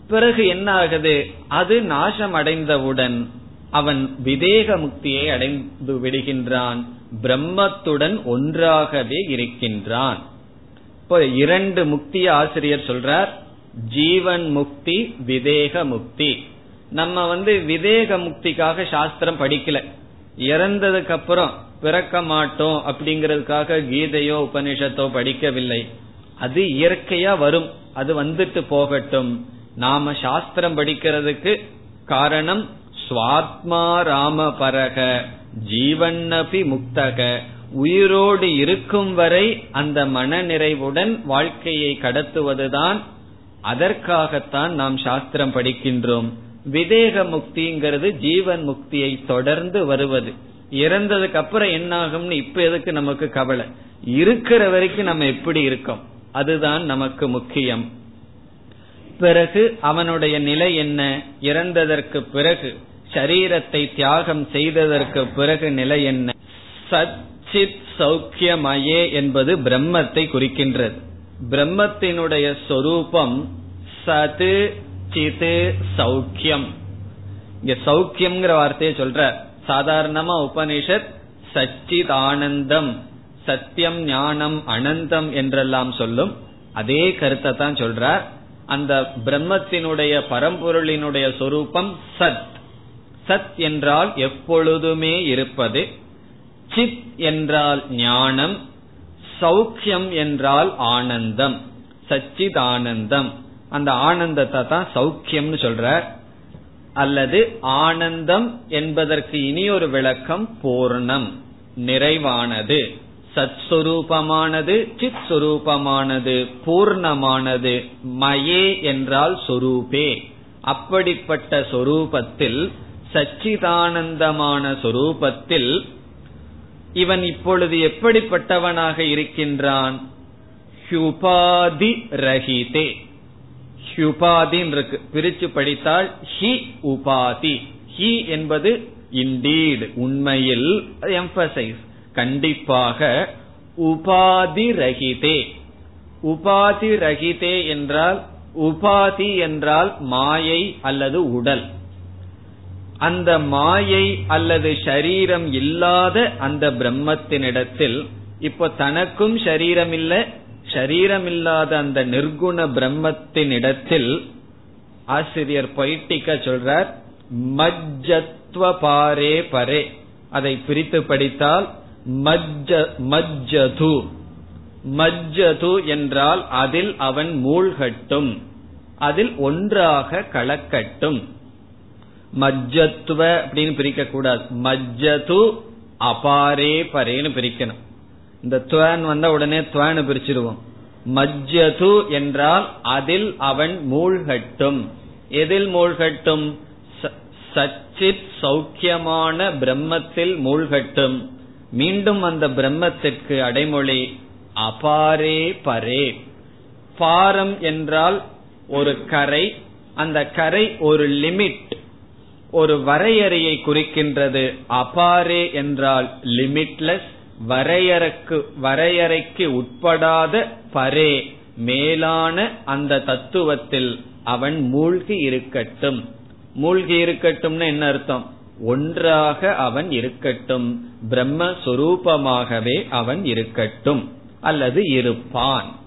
பிறகு என்ன ஆகுது? அது நாசம் அடைந்தவுடன் அவன் விதேக முக்தியை அடைந்து விடுகின்றான். பிரம்மத்துடன் ஒன்றாகவே இருக்கின்றான். இப்போ இரண்டு முக்திய ஆசிரியர் சொல்றார். ஜீவன் முக்தி விதேக முக்தி. நம்ம வந்து விதேக முக்திக்காக சாஸ்திரம் படிக்கல. இறந்ததுக்கு அப்புறம் பிறக்க மாட்டோம் அப்படிங்கறதுக்காக கீதையோ உபனிஷத்தோ படிக்கவில்லை. அது இயற்கையா வரும். அது வந்துட்டு போகட்டும். நாம சாஸ்திரம் படிக்கிறதுக்கு காரணம் சுவாத்மா ராம பரக ஜீவன்னபி முக்தக. உயிரோடு இருக்கும் வரை அந்த மன நிறைவுடன் வாழ்க்கையை கடத்துவதுதான் அதற்காகத்தான் நாம் சாஸ்திரம் படிக்கின்றோம். விதேக முக்திங்கிறது ஜீவன் முக்தியை தொடர்ந்து வருவது. இறந்ததுக்கு அப்புறம் என்ன ஆகும்னு இப்ப எதுக்கு நமக்கு கவலை? இருக்கிற வரைக்கும் நம்ம எப்படி இருக்கோம்? அதுதான் நமக்கு முக்கியம். பிறகு அவனுடைய நிலை என்ன? இறந்ததற்கு பிறகு சரீரத்தை தியாகம் செய்ததற்கு பிறகு நிலை என்ன? சத் சச்சித் சௌக்கியமயே என்பது பிரம்மத்தை குறிக்கின்றது. பிரம்மத்தினுடைய சொரூபம் சது சிது சௌக்கியம். இங்க சௌக்கியம்ங்கிற வார்த்தையை சொல்ற. சாதாரணமா உபனிஷத் சச்சித் ஆனந்தம் சத்தியம் ஞானம் அனந்தம் என்றெல்லாம் சொல்லும். அதே கருத்தை தான் சொல்றார். அந்த பிரம்மத்தினுடைய பரம்பொருளினுடைய சொரூபம் சத். சத் என்றால் எப்பொழுதுமே இருப்பது. சித் என்றால் ஞானம் சௌக்கியம் என்றால் ஆனந்தம் சச்சித் ஆனந்தம் அந்த ஆனந்தத்தை தான் சௌக்கியம்னு சொல்ற அல்லது ஆனந்தம் என்பதற்கு இனி ஒரு விளக்கம் பூர்ணம் நிறைவானது. சத்ஸ்வரூபமானது சித் சுரூபமானது பூர்ணமானது. மயே என்றால் சொரூபே. அப்படிப்பட்ட சொரூபத்தில் சச்சிதானந்தமான சொரூபத்தில் இவன் இப்பொழுது எப்படிப்பட்டவனாக இருக்கின்றான்? ஹுபாதி ரஹிதே. ஹுபாதின் இருக்கு. பிரிச்சு படித்தால் ஹி உபாதி. ஹி என்பது இண்டீடு உண்மையில் எம்பசைஸ் கண்டிப்பாக உபாதி ரஹிதே. உபாதி ரஹிதே என்றால் உபாதி என்றால் மாயை அல்லது உடல். அந்த மாயை அல்லது ஷரீரம் இல்லாத அந்த பிரம்மத்தினிடத்தில் இப்போ தனக்கும் ஷரீரம் இல்ல ஷரீரம் இல்லாத அந்த நிர்குண பிரம்மத்தினிடத்தில் ஆசிரியர் பொய்டிக்க சொல்றார் மஜ்ஜத்வ பாரே பரே. அதை பிரித்து படித்தால் மஜ்ஜ மஜ்ஜது. மஜ்ஜது என்றால் அதில் அவன் மூழ்கட்டும் அதில் ஒன்றாக கலக்கட்டும். மஜ்ஜத்துவ அப்படின்னு பிரிக்க கூடாது மஜ்ஜது அபாரே பரேன்னு பிரிக்கணும். இந்த துவன் வந்தா உடனே துவனு பிரிச்சிருவோம். மஜ்ஜது என்றால் அதில் அவன் மூழ்கட்டும். எதில் மூழ்கட்டும்? சச்சித் சௌக்கியமான பிரம்மத்தில் மூழ்கட்டும். மீண்டும் அந்த பிரம்மத்திற்கு அடைமொழி அபாரே பரே. பாரம் என்றால் ஒரு கரை. அந்த கரை ஒரு லிமிட். ஒரு வரையறையை குறிக்கின்றது. அபாரே என்றால் லிமிட்லெஸ் வரையறைக்கு வரையறைக்கு உட்படாத பரே மேலான அந்த தத்துவத்தில் அவன் மூழ்கி இருக்கட்டும். மூழ்கி இருக்கட்டும்னு என்ன அர்த்தம்? ஒன்றாக அவன் இருக்கட்டும். பிரம்மஸ்வரூபமாகவே அவன் இருக்கட்டும். அல்லது இருப்பான்.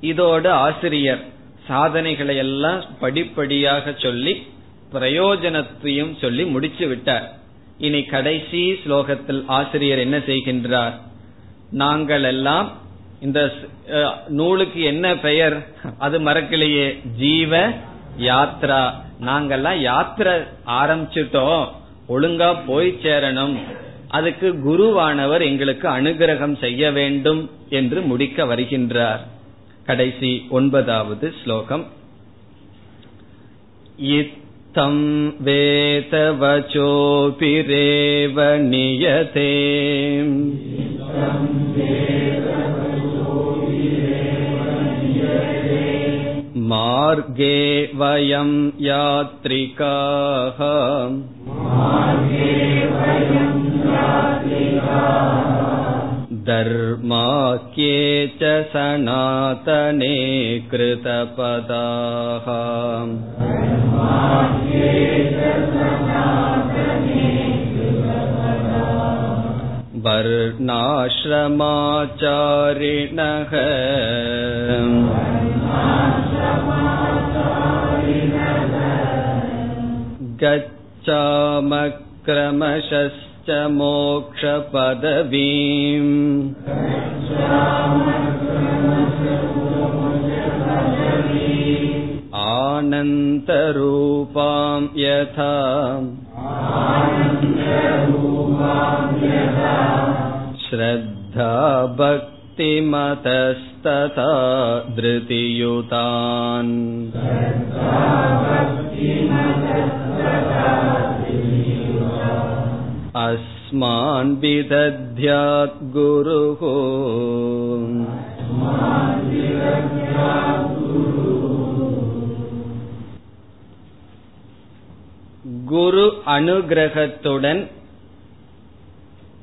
இதோடு ஆசிரியர் சாதனைகளை எல்லாம் படிப்படியாக சொல்லி பிரயோஜனத்தையும் சொல்லி முடிச்சு விட்டார். இனி கடைசி ஸ்லோகத்தில் ஆசிரியர் என்ன செய்கின்றார்? நாங்கள் எல்லாம் இந்த நூலுக்கு என்ன பெயர்? அது மறக்கலையே. ஜீவ யாத்ரா. நாங்கெல்லாம் யாத்திரை ஆரம்பிச்சிட்டோம். ஒழுங்கா போய் சேரணும். அதுக்கு குருவானவர் எங்களுக்கு அனுகிரகம் செய்ய வேண்டும் என்று முடிக்க வருகின்றார். கடைசி ஒன்பதாவது ஸ்லோகம். इत्थं वेतवचोऽपिरेव नियते मार्गे वयं यात्रिकाः धर्माख्ये च सनातने कृतपदाः वर्णाश्रमाचारिणः गच्छामक्रमशश्च मोक्षपदवीम् आनन्तरूपां यथा श्रद्धा भक्तिमतस्तथा धृतियुतान् अस्मान् विदध्यात् गुरुः குரு அனுகிரகத்துடன்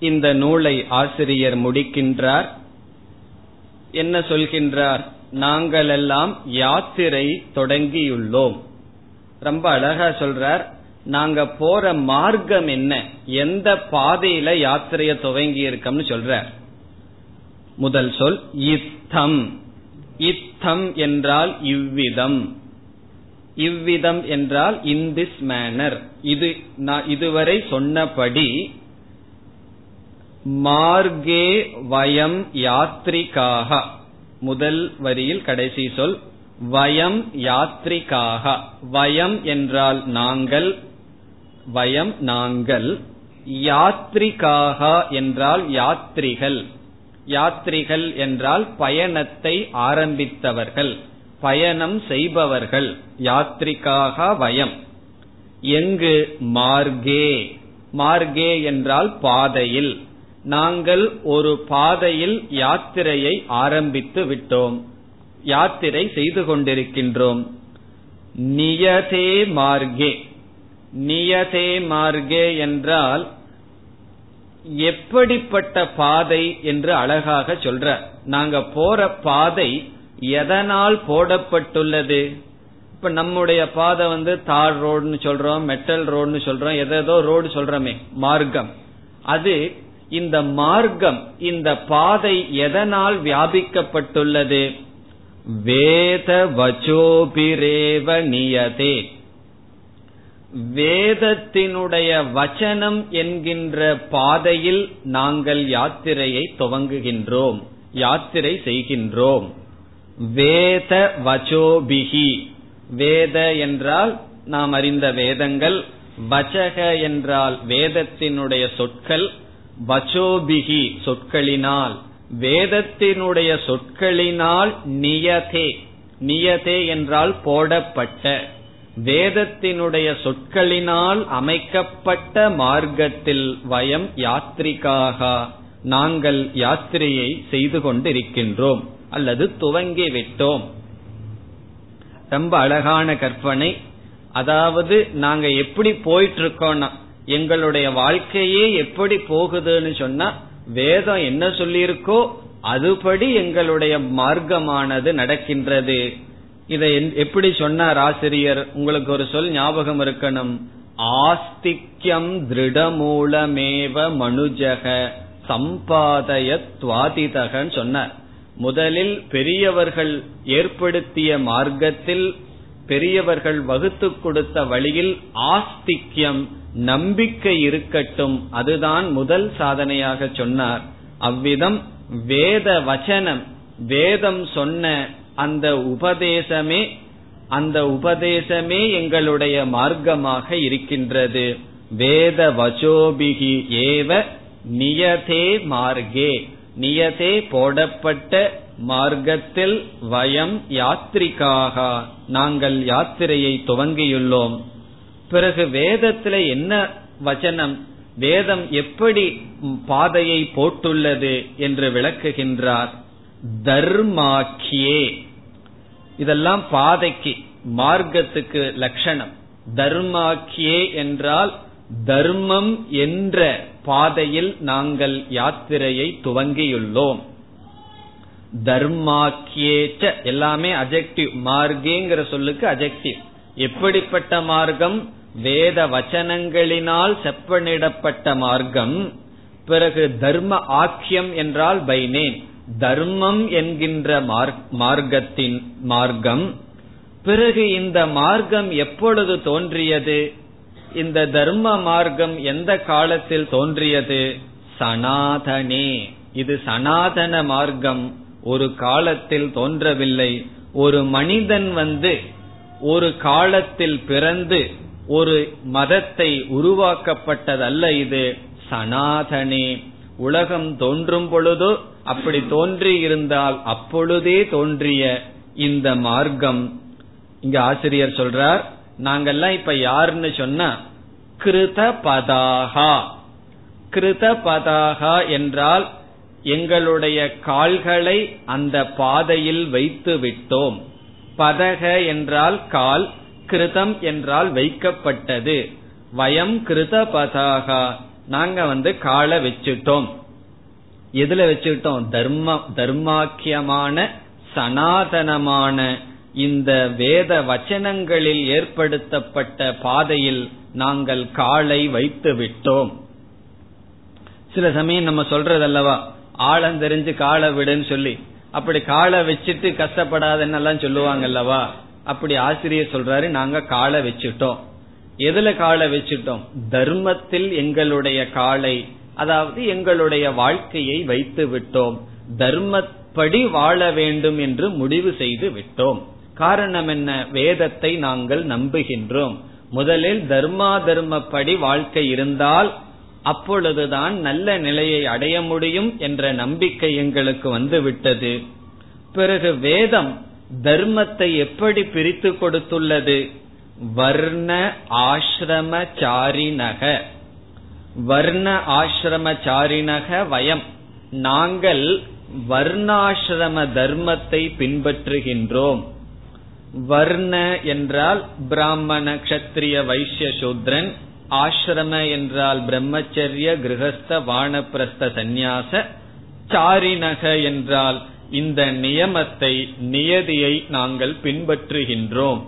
இந்த நூலை ஆசிரியர் முடிக்கின்றார் என்ன சொல்கின்றார் நாங்கள் எல்லாம் யாத்திரை தொடங்கியுள்ளோம் ரொம்ப அழகா சொல்றார் நாங்க போற மார்க்கம் என்ன? எந்த பாதையில யாத்திரைய துவங்கி இருக்கோம்னு சொல்ற. முதல் சொல் இத்தம். இத்தம் என்றால் இவ்விதம். இவ்விதம் என்றால் இன் திஸ் மேனர் இது நான் இதுவரை சொன்னபடி மார்கே வயம் யாத்ரிகாக. முதல் வரியில் கடைசி சொல் வயம் யாத்ரிகாக. வயம் என்றால் நாங்கள் வயம் நாங்கள். யாத்ரிகாக என்றால் யாத்ரிகள் யாத்ரிகள் என்றால் பயணத்தை ஆரம்பித்தவர்கள். பயணம் செய்பவர்கள். யாத்ரிகாக வயம். எங்கு? மார்கே. மார்கே என்றால் பாதையில். நாங்கள் ஒரு பாதையில் யாத்திரையை ஆரம்பித்து விட்டோம். யாத்திரை செய்து கொண்டிருக்கின்றோம். நியதே மார்கே. நியதே மார்கே என்றால் எப்படிப்பட்ட பாதை என்று அழகாக சொல்ற. நாங்க போற பாதை எதனால் போடப்பட்டுள்ளது? இப்ப நம்முடைய பாதை வந்து தார் ரோடுன்னு சொல்றோம் மெட்டல் ரோடுன்னு சொல்றோம் எதோ ரோடு சொல்றோமே மார்க்கம். அது இந்த மார்க்கம் இந்த பாதை எதனால் வியாபிக்கப்பட்டுள்ளது? வேத வச்சோபிரேவ நியதே. வேதத்தினுடைய வச்சனம் என்கின்ற பாதையில் நாங்கள் யாத்திரையை துவங்குகின்றோம் யாத்திரை செய்கின்றோம். வேத வச்சோபிகி வேத என்றால் நாம் அறிந்த வேதங்கள் வச்சக என்றால் வேதத்தினுடைய சொற்கள் வச்சோபிகி சொற்களினால். வேதத்தினுடைய சொற்களினால் நியதே நியதே என்றால் போடப்பட்ட. வேதத்தினுடைய சொற்களினால் அமைக்கப்பட்ட மார்க்கத்தில் வயம் யாத்ரிகாக நாங்கள் யாத்திரையை செய்து கொண்டிருக்கின்றோம் அல்லது துவங்கி விட்டோம். ரொம்ப அழகான கற்பனை. அதாவது நாங்க எப்படி போயிட்டு இருக்கோம்னா எங்களுடைய வாழ்க்கையே எப்படி போகுதுன்னு சொன்னா வேதம் என்ன சொல்லியிருக்கோ அதுபடி எங்களுடைய மார்க்கமானது நடக்கின்றது. இதை எப்படி சொன்னார் ஆசிரியர்? உங்களுக்கு ஒரு சொல் ஞாபகம் இருக்கணும். ஆஸ்திக்யம் திருடமூலமேவ மனுஜக சம்பாதயத்வாதிதகன் சொன்னார். முதலில் பெரியவர்கள் ஏற்படுத்திய மார்க்கத்தில் பெரியவர்கள் வகுத்து கொடுத்த வழியில் ஆஸ்திக்யம் நம்பிக்கை இருக்கட்டும் அதுதான் முதல் சாதனையாக சொன்னார். அவ்விதம் வேத வச்சனம் வேதம் சொன்ன அந்த உபதேசமே அந்த உபதேசமே எங்களுடைய மார்க்கமாக இருக்கின்றது. வேத வசோபிகி ஏவ நியதே மார்கே. நியதே போடப்பட்ட மார்க்கத்தில் வயம் யாத்திரிக்காக நாங்கள் யாத்திரையை துவங்கியுள்ளோம். பிறகு வேதத்துல என்ன வச்சனம்? வேதம் எப்படி பாதையை போட்டுள்ளது என்று விளக்குகின்றார். தர்மாக்கியே. இதெல்லாம் பாதைக்கு மார்க்கத்துக்கு லட்சணம். தர்மாக்கியே என்றால் தர்மம் என்ற பாதையில் நாங்கள் யாத்திரையை துவங்கியுள்ளோம். தர்மாக்கியேச்ச எல்லாமே அஜெக்டிவ் மார்க்கேங்கிற சொல்லுக்கு அஜெக்டிவ் எப்படிப்பட்ட மார்க்கம்? வேத வச்சனங்களினால் செப்பனிடப்பட்ட மார்க்கம். பிறகு தர்ம ஆக்கியம் என்றால் பை நேம் தர்மம் என்கின்ற மார்க்கத்தின் மார்க்கம். பிறகு இந்த மார்க்கம் எப்பொழுது தோன்றியது? இந்த தர்ம மார்க்கம் எந்த காலத்தில் தோன்றியது? சனாதனே. இது சனாதன மார்க்கம். ஒரு காலத்தில் தோன்றவில்லை. ஒரு மனிதன் வந்து ஒரு காலத்தில் பிறந்து ஒரு மதத்தை உருவாக்கப்பட்டதல்ல இது. சனாதனே. உலகம் தோன்றும் பொழுதோ அப்படி தோன்றி இருந்தால் அப்பொழுதே தோன்றிய இந்த மார்க்கம். இங்க ஆசிரியர் சொல்றார் நாங்கெல்லாம் இப்ப யாருன்னு சொன்னா கிருத பதாகா கிருத பதாகா என்றால் எங்களுடைய கால்களை அந்த பாதையில் வைத்து விட்டோம். பதக என்றால் கால் கிருதம் என்றால் வைக்கப்பட்டது. வயம் கிருத பதாகா நாங்க வந்து காலை வச்சுட்டோம். எதுல வச்சுட்டோம் தர்ம தர்மாக்கியமான சனாதனமான இந்த வேத வச்சனங்களில் ஏற்படுத்தப்பட்ட பாதையில் நாங்கள் காலை வைத்து விட்டோம். சில சமயம் நம்ம சொல்றதல்லவா? ஆழம் தெரிஞ்சு காலை விடுன்னு சொல்லி அப்படி காலை வச்சுட்டு கஷ்டப்படாதன்னெல்லாம் சொல்லுவாங்கல்லவா? அப்படி ஆசிரியர் சொல்றாரு நாங்க காலை வச்சுட்டோம். எதுல காலை வச்சுட்டோம்? தர்மத்தில் எங்களுடைய காலை அதாவது எங்களுடைய வாழ்க்கையை வைத்து விட்டோம். தர்மப்படி வாழ வேண்டும் என்று முடிவு செய்து விட்டோம். காரணம் என்ன? வேதத்தை நாங்கள் நம்புகின்றோம். முதலில் தர்மா தர்மப்படி வாழ்க்கை இருந்தால் அப்பொழுதுதான் நல்ல நிலையை அடைய முடியும் என்ற நம்பிக்கை எங்களுக்கு வந்துவிட்டது பிறகு வேதம் தர்மத்தை எப்படி பிரித்து கொடுத்துள்ளது? வர்ண ஆசிரம சாரினக வர்ண ஆசிரம வயம். நாங்கள் வர்ணாசிரம தர்மத்தை பின்பற்றுகின்றோம். வர்ண என்றால் பிராமண கஷத்திரிய வைசிய சூத்ரன் ஆசிரம என்றால் பிரம்மச்சரிய கிரகஸ்த வானப்பிரஸ்த சந்நியாச சாரிணக என்றால் இந்த நியமத்தை நியதியை நாங்கள் பின்பற்றுகின்றோம்.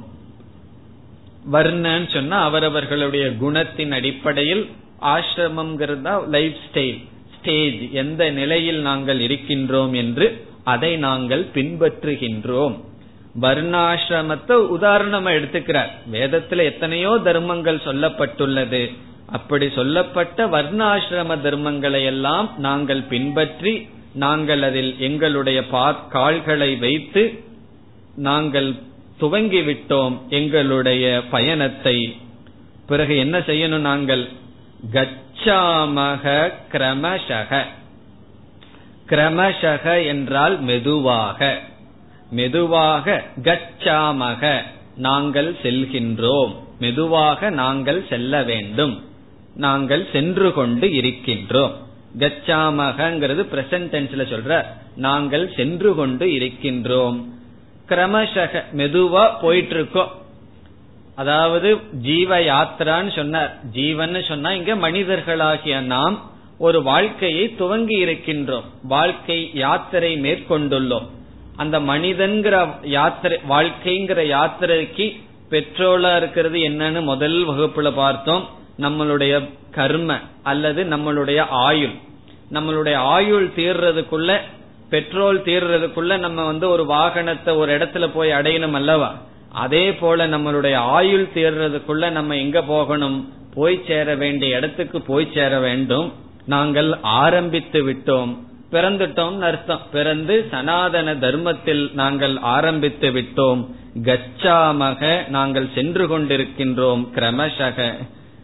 வர்ணன்னு சொன்னா அவரவர்களுடைய குணத்தின் அடிப்படையில் ஆசிரமம்ங்கிறதா லைஃப் ஸ்டைல் ஸ்டேஜ் எந்த நிலையில் நாங்கள் இருக்கின்றோம் என்று அதை நாங்கள் பின்பற்றுகின்றோம். வர்ணாசிரமத்தை உதாரணமா எடுத்துக்கிறார். வேதத்துல எத்தனையோ தர்மங்கள் சொல்லப்பட்டுள்ளது. அப்படி சொல்லப்பட்ட வர்ணாசிரம தர்மங்களை எல்லாம் நாங்கள் பின்பற்றி நாங்கள் அதில் எங்களுடைய கால்களை வைத்து நாங்கள் துவங்கிவிட்டோம் எங்களுடைய பயணத்தை. பிறகு என்ன செய்யணும் நாங்கள்? கச்சாமக கிரமசக. கிரமசக என்றால் மெதுவாக. மெதுவாக கச்சாமக நாங்கள் செல்கின்றோம். மெதுவாக நாங்கள் செல்ல வேண்டும். நாங்கள் சென்று கொண்டு இருக்கின்றோம். கச்சாமகங்கிறது பிரசன்ட் டென்ஸ்ல சொல்ற நாங்கள் சென்று கொண்டு இருக்கின்றோம். கிரமசக மெதுவா போயிட்டு இருக்கோம். அதாவது ஜீவ யாத்திரான்னு சொன்னார். ஜீவன் சொன்னா இங்க மனிதர்களாகிய நாம் ஒரு வாழ்க்கையை துவங்கி இருக்கின்றோம். வாழ்க்கை யாத்திரை மேற்கொண்டுள்ளோம். அந்த மனிதன்கிற யாத்திரை வாழ்க்கைங்கிற யாத்திரைக்கு பெட்ரோலா இருக்கிறது என்னன்னு முதல் வகுப்புல பார்த்தோம். நம்மளுடைய கர்ம அல்லது நம்மளுடைய ஆயுள். நம்மளுடைய ஆயுள் தீர்றதுக்குள்ள பெட்ரோல் தீர்றதுக்குள்ள நம்ம வந்து ஒரு வாகனத்தை ஒரு இடத்துல போய் அடையணும் அல்லவா? அதே போல நம்மளுடைய ஆயுள் தேர்றதுக்குள்ள நம்ம எங்க போகணும்? போய் சேர வேண்டிய இடத்துக்கு போய் சேர வேண்டும். நாங்கள் ஆரம்பித்து விட்டோம். பிறந்துட்டோம் அர்த்தம். பிறந்து சனாதன தர்மத்தில் நாங்கள் ஆரம்பித்து விட்டோம். கச்சாமக நாங்கள் சென்று கொண்டிருக்கின்றோம் கிரமசக.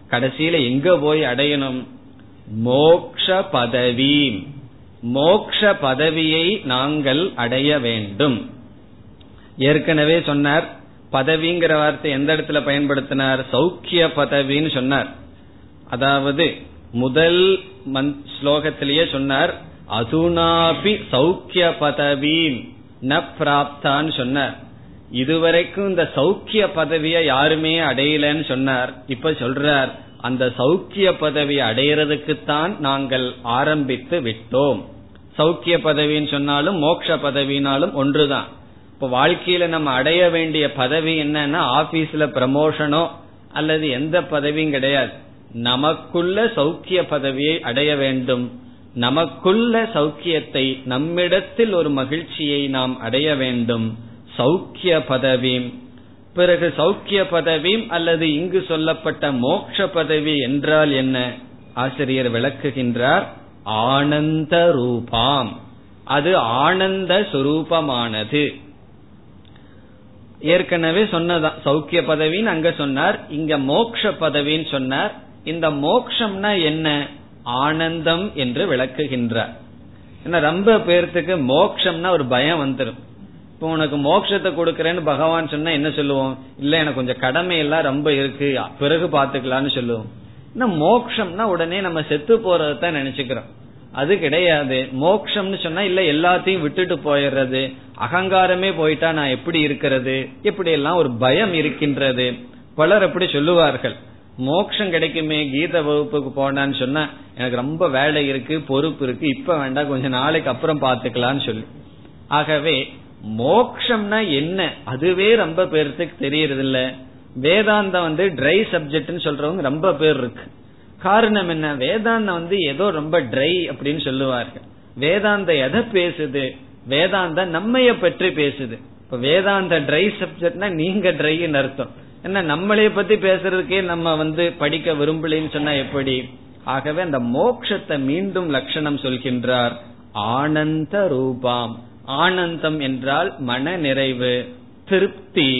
கடைசியில எங்க போய் அடையணும்? மோக்ஷ பதவி. மோக்ஷ பதவியை நாங்கள் அடைய வேண்டும். ஏற்கனவே சொன்னார் பதவிங்கிற வார்த்தை எந்த இடத்துல பயன்படுத்தினார்? சௌக்கிய பதவின்னு சொன்னார். அதாவது முதல் ஸ்லோகத்திலேயே சொன்னார் அதுனாபி சௌக்கிய பதவீன் ந பிராப்தான்னு சொன்னார். இதுவரைக்கும் இந்த சௌக்கிய பதவியை யாருமே அடையலன்னு சொன்னார். இப்ப சொல்றார் அந்த சௌக்கிய பதவி அடையிறதுக்குத்தான் நாங்கள் ஆரம்பித்து விட்டோம். சௌக்கிய பதவின்னு சொன்னாலும் மோக்ஷ பதவினாலும் ஒன்றுதான். இப்ப வாழ்க்கையில நம்ம அடைய வேண்டிய பதவி என்னன்னா ஆபீஸ்ல ப்ரமோஷனோ அல்லது எந்த பதவியும் கிடையாது. நமக்குள்ள சௌக்கிய பதவியை அடைய வேண்டும். நமக்குள்ள சௌக்கியத்தை நம்மிடத்தில் ஒரு மகிழ்ச்சியை நாம் அடைய வேண்டும். சௌக்கிய பதவியும் பிறகு சௌக்கிய பதவியும் அல்லது இங்கு சொல்லப்பட்ட மோட்ச பதவி என்றால் என்ன? ஆசிரியர் விளக்குகின்றார் ஆனந்த ரூபாம். அது ஆனந்த சுரூபமானது. ஏற்கனவே சொன்னதான் சௌக்கிய பதவின்னு அங்க சொன்னார் இங்க மோக்ஷ பதவின்னு சொன்னார். இந்த மோக்ஷம்னா என்ன? ஆனந்தம் என்று விளக்குகின்றார். ஏன்னா ரொம்ப பேர்த்துக்கு மோக்ஷம்னா ஒரு பயம் வந்துடும் இப்போ உனக்கு மோட்சத்தை கொடுக்கறேன்னு பகவான் சொன்னா என்ன சொல்லுவோம்? இல்ல எனக்கு கொஞ்சம் கடமை எல்லாம் ரொம்ப இருக்கு பிறகு பாத்துக்கலாம்னு சொல்லுவோம். மோக்ஷம்னா உடனே நம்ம செத்து போறதான் நினைச்சுக்கிறோம். அது கிடையாது. மோக்ஷம்னு சொன்னா இல்ல எல்லாத்தையும் விட்டுட்டு போயிடுறது. அகங்காரமே போயிட்டா நான் எப்படி இருக்கிறது? இப்படி எல்லாம் ஒரு பயம் இருக்கின்றது. பலர் அப்படி சொல்லுவார்கள். மோக்ஷம் கிடைக்குமே கீத வகுப்புக்கு போனான்னு சொன்னா எனக்கு ரொம்ப வேலை இருக்கு பொறுப்பு இருக்கு இப்ப வேண்டாம் கொஞ்சம் நாளைக்கு அப்புறம் பாத்துக்கலாம்னு சொல்லி. ஆகவே மோக்ஷம்னா என்ன? அதுவே ரொம்ப பேர்த்துக்கு தெரியறது இல்ல வேதாந்தம் வந்து ட்ரை சப்ஜெக்ட்னு சொல்றவங்க ரொம்ப பேர் இருக்கு. காரணம் என்ன? வேதாந்தம் வந்து ஏதோ ரொம்ப ட்ரை அப்படின்னு சொல்லுவார்கள். வேதாந்த எதை பேசுது? வேதாந்த நம்மைய பற்றி பேசுது. இப்ப வேதாந்த ட்ரை சப்ஜெக்ட்னா நீங்க ட்ரைன்னு அர்த்தம். என்ன நம்மளைய பத்தி பேசுறதுக்கே நம்ம வந்து படிக்க விரும்பலன்னு சொன்னா எப்படி? ஆகவே அந்த மோக்ஷத்தை மீண்டும் லட்சணம் சொல்கின்றார். ஆனந்த ரூபாம். ஆனந்தம் என்றால் மன நிறைவு திருப்தி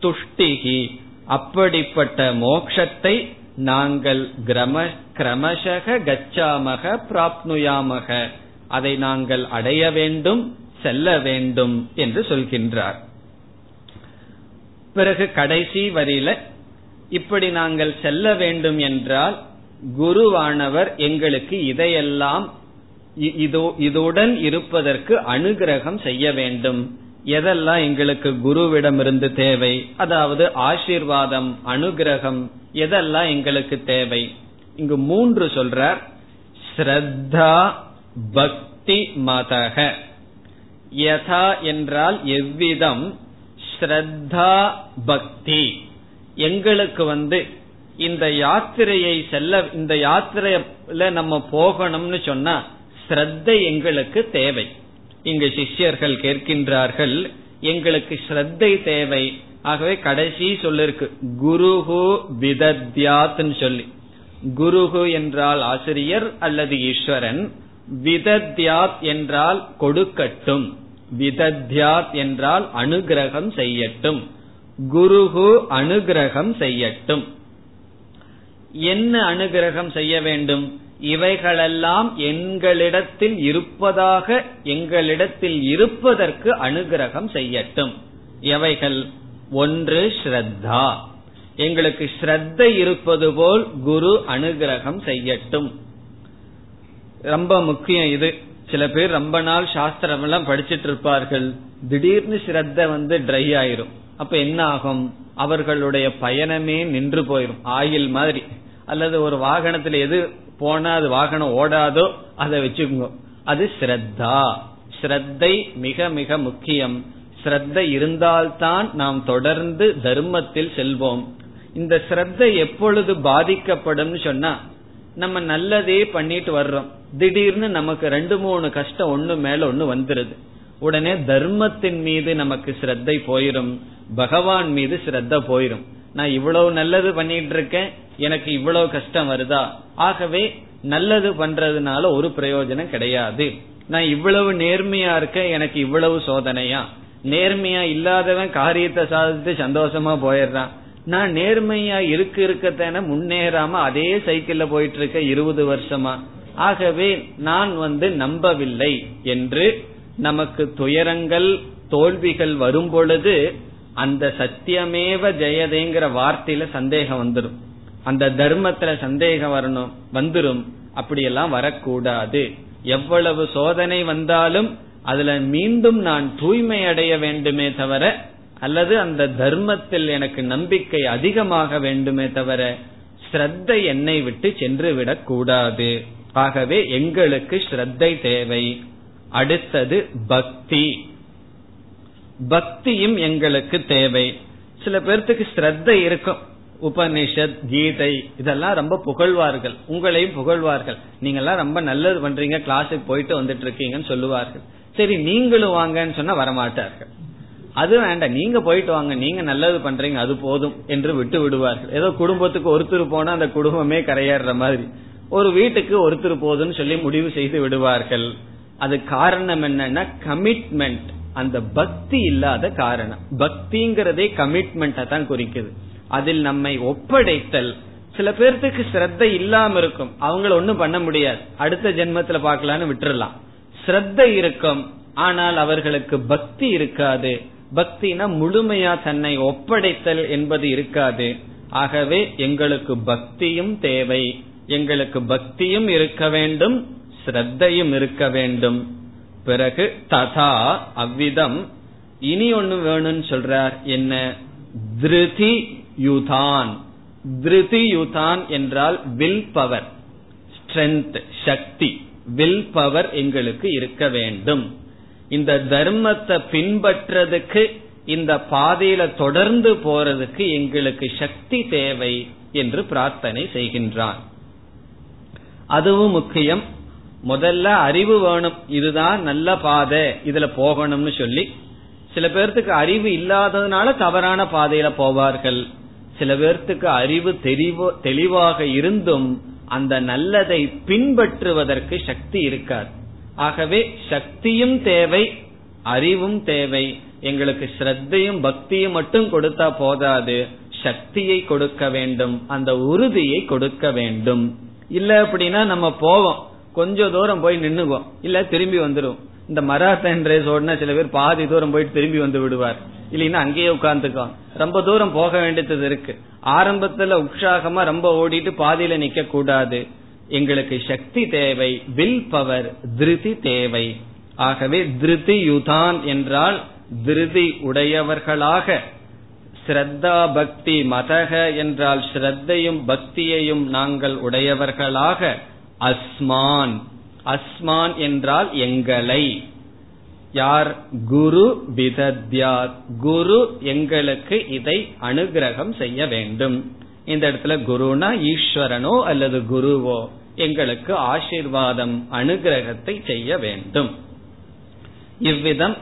துஷ்டிகி. அப்படிப்பட்ட மோக்ஷத்தை நாங்கள் கிரம கிரமசக கச்சாமக பிராப்னுயாமக. அதை நாங்கள் அடைய வேண்டும் செல்ல வேண்டும் என்று சொல்கின்றார். பிறகு கடைசி வரியில இப்படி நாங்கள் செல்ல வேண்டும் என்றால் குருவானவர் எங்களுக்கு இதையெல்லாம் இதுடன் இருப்பதற்கு அனுகிரகம் செய்ய வேண்டும். எதெல்லாம் எங்களுக்கு குருவிடமிருந்து தேவை? அதாவது ஆசீர்வாதம் அனுகிரகம் எதெல்லாம் எங்களுக்கு தேவை? இங்கு மூன்று சொல்றார். ஸ்ரத்தா பக்தி மதக. யதா என்றால் எவ்விதம்? ஸ்ரத்தா பக்தி. எங்களுக்கு வந்து இந்த யாத்திரையை செல்ல இந்த யாத்திரையில நம்ம போகணும்னு சொன்னா ஸ்ரத்தை எங்களுக்கு தேவை. இங்கு சிஷ்யர்கள் கேட்கின்றார்கள் எங்களுக்கு ஸ்ரத்தை தேவை. ஆகவே கடைசி சொல்லிருக்கு குருஹு விதத்யாத்னு சொல்லி. குருகு என்றால் ஆசிரியர் அல்லது ஈஸ்வரன் விதத்யாத் என்றால் கொடுக்கட்டும் விதத்யாத் என்றால் அனுகிரகம் செய்யட்டும் குருகு அனுகிரகம் செய்யட்டும். என்ன அனுகிரகம் செய்ய வேண்டும்? இவைகளெல்லாம் எங்களிடத்தில் இருப்பதாக எங்களிடத்தில் இருப்பதற்கு அனுகிரகம் செய்யட்டும். எவைகள் ஒன்று ஸ்ரத்தா. எங்களுக்கு ஸ்ரத்த இருப்பது போல் குரு அனுகிரகம் செய்யட்டும். ரொம்ப முக்கியம் இது. சில பேர் ரொம்ப நாள் சாஸ்திரம் எல்லாம் படிச்சிட்டு இருப்பார்கள். திடீர்னு ஸ்ரத்த வந்து ட்ரை ஆயிரும். அப்ப என்ன ஆகும் அவர்களுடைய பயணமே நின்று போயிரும். ஆயில் மாதிரி. அல்லது ஒரு வாகனத்துல எது போனா அது வாகனம் ஓடாதோ அதை வச்சுக்கோங்க. அது ஸ்ரத்தா. ஸ்ரத்தை மிக மிக முக்கியம். ஸ்ரத்த இருந்தால்தான் நாம் தொடர்ந்து தர்மத்தில் செல்வோம். இந்த ஸ்ரத்த எப்பொழுது பாதிக்கப்படும் சொன்னா நம்ம நல்லதே பண்ணிட்டு வர்றோம். திடீர்னு நமக்கு ரெண்டு மூணு கஷ்டம் ஒண்ணு மேல ஒண்ணு வந்துருது. உடனே தர்மத்தின் மீது நமக்கு ஸ்ரத்தை போயிரும். பகவான் மீது ஸ்ரத்த போயிரும். நான் இவ்வளவு நல்லது பண்ணிட்டு இருக்கேன் எனக்கு இவ்வளவு கஷ்டம் வருதா? ஆகவே நல்லது பண்றதுனால ஒரு பிரயோஜனம் கிடையாது. நான் இவ்வளவு நேர்மையா இருக்கேன் எனக்கு இவ்வளவு சோதனையா? நேர்மையா இல்லாதவன் காரியத்தை சாதித்து சந்தோஷமா போயிடுறான். நான் நேர்மையா இருக்கு இருக்கத்தான முன்னேறாம அதே சைக்கிள்ல போயிட்டு இருக்க இருபது வருஷமா. ஆகவே நான் வந்து நம்பவில்லை என்று நமக்கு துயரங்கள் தோல்விகள் வரும் பொழுது அந்த சத்தியமேவ ஜெயதேங்கிற வார்த்தையில சந்தேகம் வந்துடும் அந்த தர்மத்துல சந்தேகம் வரணும் வந்துடும் அப்படியெல்லாம் வரக்கூடாது. எவ்வளவு சோதனை வந்தாலும் அதுல மீண்டும் நான் தூய்மை அடைய வேண்டுமே தவிர அல்லது அந்த தர்மத்தில் எனக்கு நம்பிக்கை அதிகமாக வேண்டுமே தவிர ஸ்ரத்தை என்னை விட்டு சென்று விடக் கூடாது ஆகவே எங்களுக்கு ஸ்ரத்தை தேவை. அடுத்தது பக்தி. பக்தியும் எங்களுக்கு தேவை. சில பேர்த்துக்கு ஸ்ரத்த இருக்கும். உபனிஷத் கீதை இதெல்லாம் ரொம்ப புகழ்வார்கள். உங்களையும் புகழ்வார்கள். நீங்க எல்லாம் ரொம்ப நல்லது பண்றீங்க. கிளாஸுக்கு போயிட்டு வந்துட்டு இருக்கீங்கன்னு சொல்லுவார்கள். சரி நீங்களும் வாங்கன்னு சொன்னா வரமாட்டார்கள். அது வேண்டாம். நீங்க போயிட்டு வாங்க. நீங்க நல்லது பண்றீங்க. அது போதும் என்று விட்டு விடுவார்கள். ஏதோ குடும்பத்துக்கு ஒருத்தர் போனா அந்த குடும்பமே கரையேற மாதிரி. ஒரு வீட்டுக்கு ஒருத்தர் போதுன்னு சொல்லி முடிவு செய்து விடுவார்கள். அது காரணம் என்னன்னா கமிட்மெண்ட் அந்த பக்தி இல்லாத காரணம். பக்திங்கிறதே கமிட்மெண்ட்டை தான் குறிக்குது. அதில் நம்மை ஒப்படைத்தல். சில பேர்த்துக்கு ஸ்ரத்த இல்லாம இருக்கும். அவங்கள ஒன்னும் பண்ண முடியாது. அடுத்த ஜென்மத்துல பாக்கலான்னு விட்டுறலாம். ஸ்ரத்த இருக்கும். ஆனால் அவர்களுக்கு பக்தி இருக்காது. பக்தினா முழுமையா தன்னை ஒப்படைத்தல் என்பது இருக்காது. ஆகவே எங்களுக்கு பக்தியும் தேவை. எங்களுக்கு பக்தியும் இருக்க வேண்டும். ஸ்ரத்தையும் இருக்க வேண்டும். பிறகு ததா அவ்விதம். இனி ஒன்னு வேணும்னு சொல்றார் என்ன? திருதி யுதான். திருதி யுதான் என்றால் வில் பவர் ஸ்ட்ரென்த் சக்தி. வில் பவர் எங்களுக்கு இருக்க வேண்டும். இந்த தர்மத்தை பின்பற்றதுக்கு இந்த பாதையில தொடர்ந்து போறதுக்கு எங்களுக்கு சக்தி தேவை என்று பிரார்த்தனை செய்கின்றான் அதுவும் முக்கியம். முதல்ல அறிவு வேணும். இதுதான் நல்ல பாதை. இதுல போகணும்னு சொல்லி சில பேர்த்துக்கு அறிவு இல்லாததுனால தவறான பாதையில போவார்கள். சில பேர்த்துக்கு அறிவு தெளிவாக இருந்தும் அந்த நல்லதை பின்பற்றுவதற்கு சக்தி இருக்காது. ஆகவே சக்தியும் தேவை அறிவும் தேவை. எங்களுக்கு ஸ்ரத்தையும் பக்தியும் மட்டும் கொடுத்தா போதாது. சக்தியை கொடுக்க வேண்டும். அந்த உறுதியை கொடுக்க வேண்டும். இல்ல அப்படின்னா நம்ம போவோம். கொஞ்ச தூரம் போய் நின்னுவோம் இல்ல திரும்பி வந்துடும் இந்த மராத்தன் ரேஸ் ஓடினா சில பேர் பாதி தூரம் போயிட்டு திரும்பி வந்து விடுவார். இல்லைன்னா அங்கேயே உட்காந்துக்கும் ரொம்ப தூரம் போக வேண்டியது இருக்கு. ஆரம்பத்துல உற்சாகமா ரொம்ப ஓடிட்டு பாதியில நிக்க கூடாது. எங்களுக்கு சக்தி தேவை வில் பவர் திருதி தேவை. ஆகவே திருதி யுதான் என்றால் திருதி உடையவர்களாக. ஸ்ரத்தா பக்தி மதக என்றால் ஸ்ரத்தையும் பக்தியையும் நாங்கள் உடையவர்களாக. அஸ்மான். அஸ்மான் என்றால் எங்களை. யார்? குரு விதத்யாத். குரு எங்களுக்கு இதை அனுகிரகம் செய்ய வேண்டும். இந்த இடத்துல குருனா ஈஸ்வரனோ அல்லது குருவோ எங்களுக்கு ஆசிர்வாதம் அனுகிரகத்தை செய்ய வேண்டும். இவ்விதம்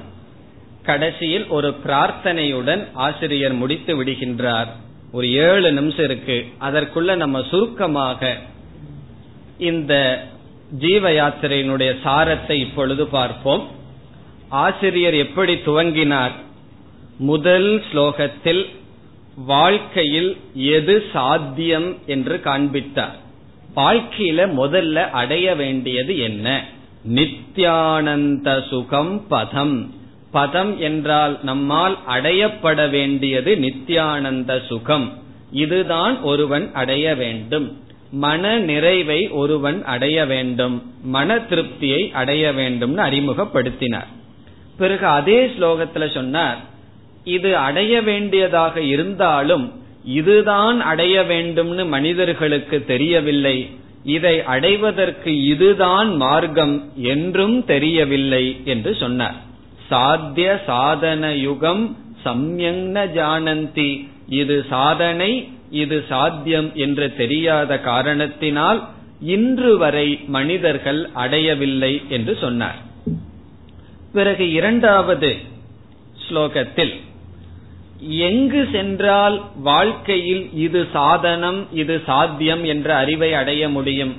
கடைசியில் ஒரு பிரார்த்தனையுடன் ஆசிரியர் முடித்து விடுகின்றார். ஒரு ஏழு நிமிஷம் இருக்கு. அதற்குள்ள நம்ம சுருக்கமாக இந்த ஜீவ யாத்திரையினுடைய சாரத்தை இப்பொழுது பார்ப்போம். ஆசிரியர் எப்படி துவங்கினார்? முதல் ஸ்லோகத்தில் வாழ்க்கையில் எது சாத்தியம் என்று காண்பித்தார். வாழ்க்கையில முதல்ல அடைய வேண்டியது என்ன? நித்யானந்த சுகம் பதம். பதம் என்றால் நம்மால் அடையப்பட வேண்டியது நித்யானந்த சுகம். இதுதான் ஒருவன் அடைய வேண்டும். மன நிறைவை ஒருவன் அடைய வேண்டும். மன திருப்தியை அடைய வேண்டும்னு அறிமுகப்படுத்தினார். பிறகு அதே ஸ்லோகத்துல சொன்னார் இது அடைய வேண்டியதாக இருந்தாலும் இதுதான் அடைய வேண்டும்னு மனிதர்களுக்கு தெரியவில்லை. இதை அடைவதற்கு இதுதான் மார்க்கம் என்றும் தெரியவில்லை என்று சொன்னார். சாத்திய சாதன யுகம் சம்யங்ன ஜானந்தி. இது சாதனை இது சாத்தியம் என்று தெரியாத காரணத்தினால் இன்று வரை மனிதர்கள் அடையவில்லை என்று சொன்னார். பிறகு இரண்டாவது ஸ்லோகத்தில் எங்கு சென்றால் வாழ்க்கையில் இது சாதனம் இது சாத்தியம் என்ற அறிவை அடைய முடியும்?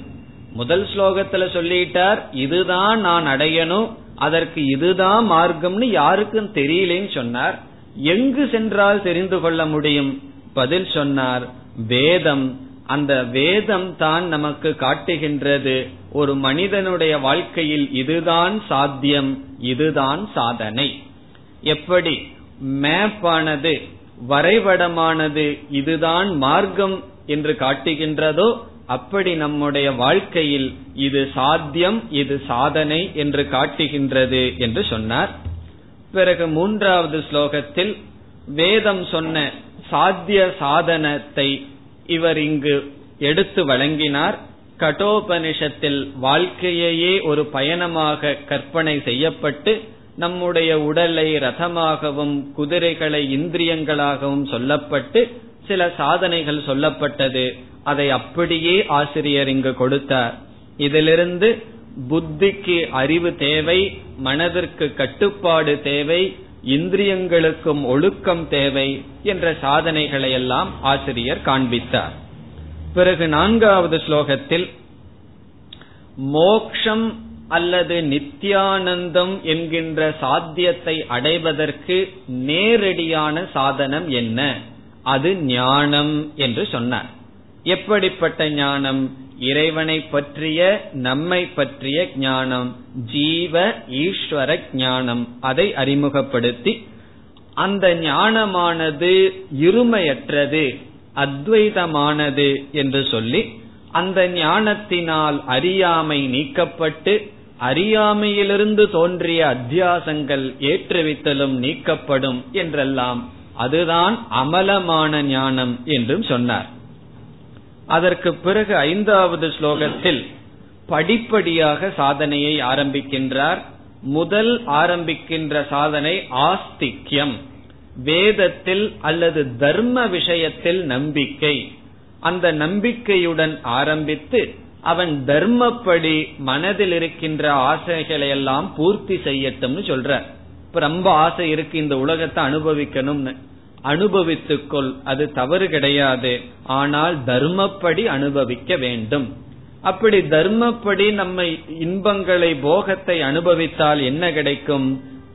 முதல் ஸ்லோகத்துல சொல்லிட்டார் இதுதான் நான் அடையணும் அதற்கு இதுதான் மார்க்கம்னு யாருக்கும் தெரியலேன்னு சொன்னார். எங்கு சென்றால் தெரிந்து கொள்ள முடியும்? பதில் சொன்னார் வேதம். அந்த வேதம் தான் நமக்கு காட்டுகின்றது. ஒரு மனிதனுடைய வாழ்க்கையில் இதுதான் சாத்தியம் இதுதான் சாதனை. எப்படி? மேப் ஆனது வரைபடமானது இதுதான் மார்க்கம் என்று காட்டுகின்றதோ அப்படி நம்முடைய வாழ்க்கையில் இது சாத்தியம் இது சாதனை என்று காட்டுகின்றது என்று சொன்னார். பிறகு மூன்றாவது ஸ்லோகத்தில் வேதம் சொன்ன சாத்திய சாதனத்தை இவர் இங்கு எடுத்து வழங்கினார். கட்டோபனிஷத்தில் வாழ்க்கையையே ஒரு பயணமாக கற்பனை செய்யப்பட்டு நம்முடைய உடலை ரதமாகவும் குதிரைகளை இந்திரியங்களாகவும் சொல்லப்பட்டு சில சாதனைகள் சொல்லப்பட்டது. அதை அப்படியே ஆசிரியர் இங்கு கொடுத்தார். இதிலிருந்து புத்திக்கு அறிவு தேவை மனதிற்கு கட்டுப்பாடு தேவை இந்திரியங்களுக்கும் ஒழுக்கம் தேவை என்ற சாதனைகளை எல்லாம் ஆசிரியர் காண்பித்தார். பிறகு நான்காவது ஸ்லோகத்தில் மோக்ஷம் அல்லது நித்யானந்தம் என்கின்ற சாத்தியத்தை அடைவதற்கு நேரடியான சாதனம் என்ன? அது ஞானம் என்று சொன்னார். எப்படிப்பட்ட ஞானம்? இறைவனை பற்றிய நம்மை பற்றிய ஞானம் ஜீவ ஈஸ்வர ஞானம் அதை அறிமுகப்படுத்தி அந்த ஞானமானது இருமையற்றது அத்வைதமானது என்று சொல்லி அந்த ஞானத்தினால் அறியாமை நீக்கப்பட்டு அறியாமையிலிருந்து தோன்றிய அத்தியாசங்கள் ஏற்றுவித்தலும் நீக்கப்படும் என்றெல்லாம் அதுதான் அமலமான ஞானம் என்றும் சொன்னார். அதற்கு பிறகு ஐந்தாவது ஸ்லோகத்தில் படிப்படியாக சாதனையை ஆரம்பிக்கின்றார். முதல் ஆரம்பிக்கின்ற சாதனை ஆஸ்திக்யம். வேதத்தில் அல்லது தர்ம விஷயத்தில் நம்பிக்கை. அந்த நம்பிக்கையுடன் ஆரம்பித்து அவன் தர்மப்படி மனதில் இருக்கின்ற ஆசைகளை எல்லாம் பூர்த்தி செய்யட்டும்னு சொல்ற இப்ப ரொம்ப ஆசை இருக்கு இந்த உலகத்தை அனுபவிக்கணும்னு. அனுபவித்துக்கொள். அது தவறு கிடையாது. ஆனால் தர்மப்படி அனுபவிக்க வேண்டும். அப்படி தர்மப்படி நம்ம இன்பங்களை போகத்தை அனுபவித்தால் என்ன கிடைக்கும்?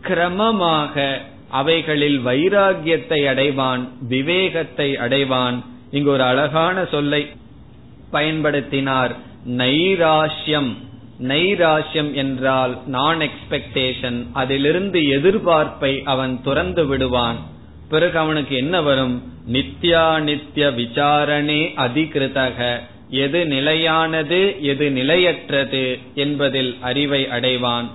கிரமமாக அவைகளில் வைராகியத்தை அடைவான் விவேகத்தை அடைவான். இங்கு ஒரு அழகான சொல்லை பயன்படுத்தினார். நைராஷ்யம். நைராஷ்யம் என்றால் நான் எக்ஸ்பெக்டேஷன் அதிலிருந்து எதிர்பார்ப்பை அவன் துறந்து விடுவான். பிறகு அவனுக்கு என்ன வரும்? நித்யா நித்திய விசாரணே அதிகிருதக. எது நிலையானது எது நிலையற்றது என்பதில் அறிவை அடைவான்.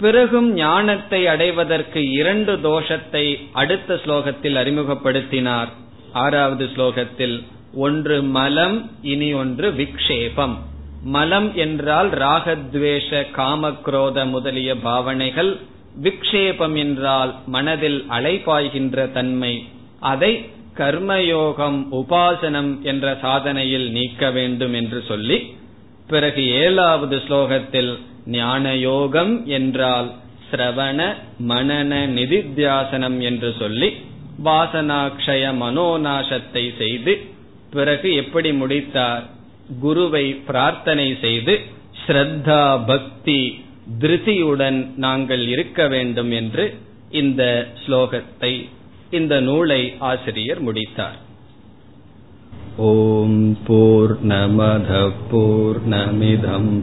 பிறகும் ஞானத்தை அடைவதற்கு இரண்டு தோஷத்தை அடுத்த ஸ்லோகத்தில் அறிமுகப்படுத்தினார். ஆறாவது ஸ்லோகத்தில் ஒன்று மலம் இனி ஒன்று விக்ஷேபம். மலம் என்றால் ராகத்வேஷ காமக்ரோத முதலிய பாவனைகள். விக்ஷேபம் என்றால் மனதில் அலைபாய்கின்ற தன்மை. அதை கர்மயோகம் உபாசனம் என்ற சாதனையில் நீக்க வேண்டும் என்று சொல்லி பிறகு ஏழாவது ஸ்லோகத்தில் ஞான யோகம் என்றால் சிரவண மனன நிதித்தியாசனம் என்று சொல்லி வாசனாக்ஷய மனோநாசத்தை செய்து பிறகு எப்படி முடித்தார்? குருவை பிரார்த்தனை செய்து ஸ்ரத்தா பக்தி திருதியுடன் நாங்கள் இருக்க வேண்டும் என்று இந்த ஸ்லோகத்தை இந்த நூலை ஆசிரியர் முடித்தார். ஓம் போர் நமத போர் நமிதம்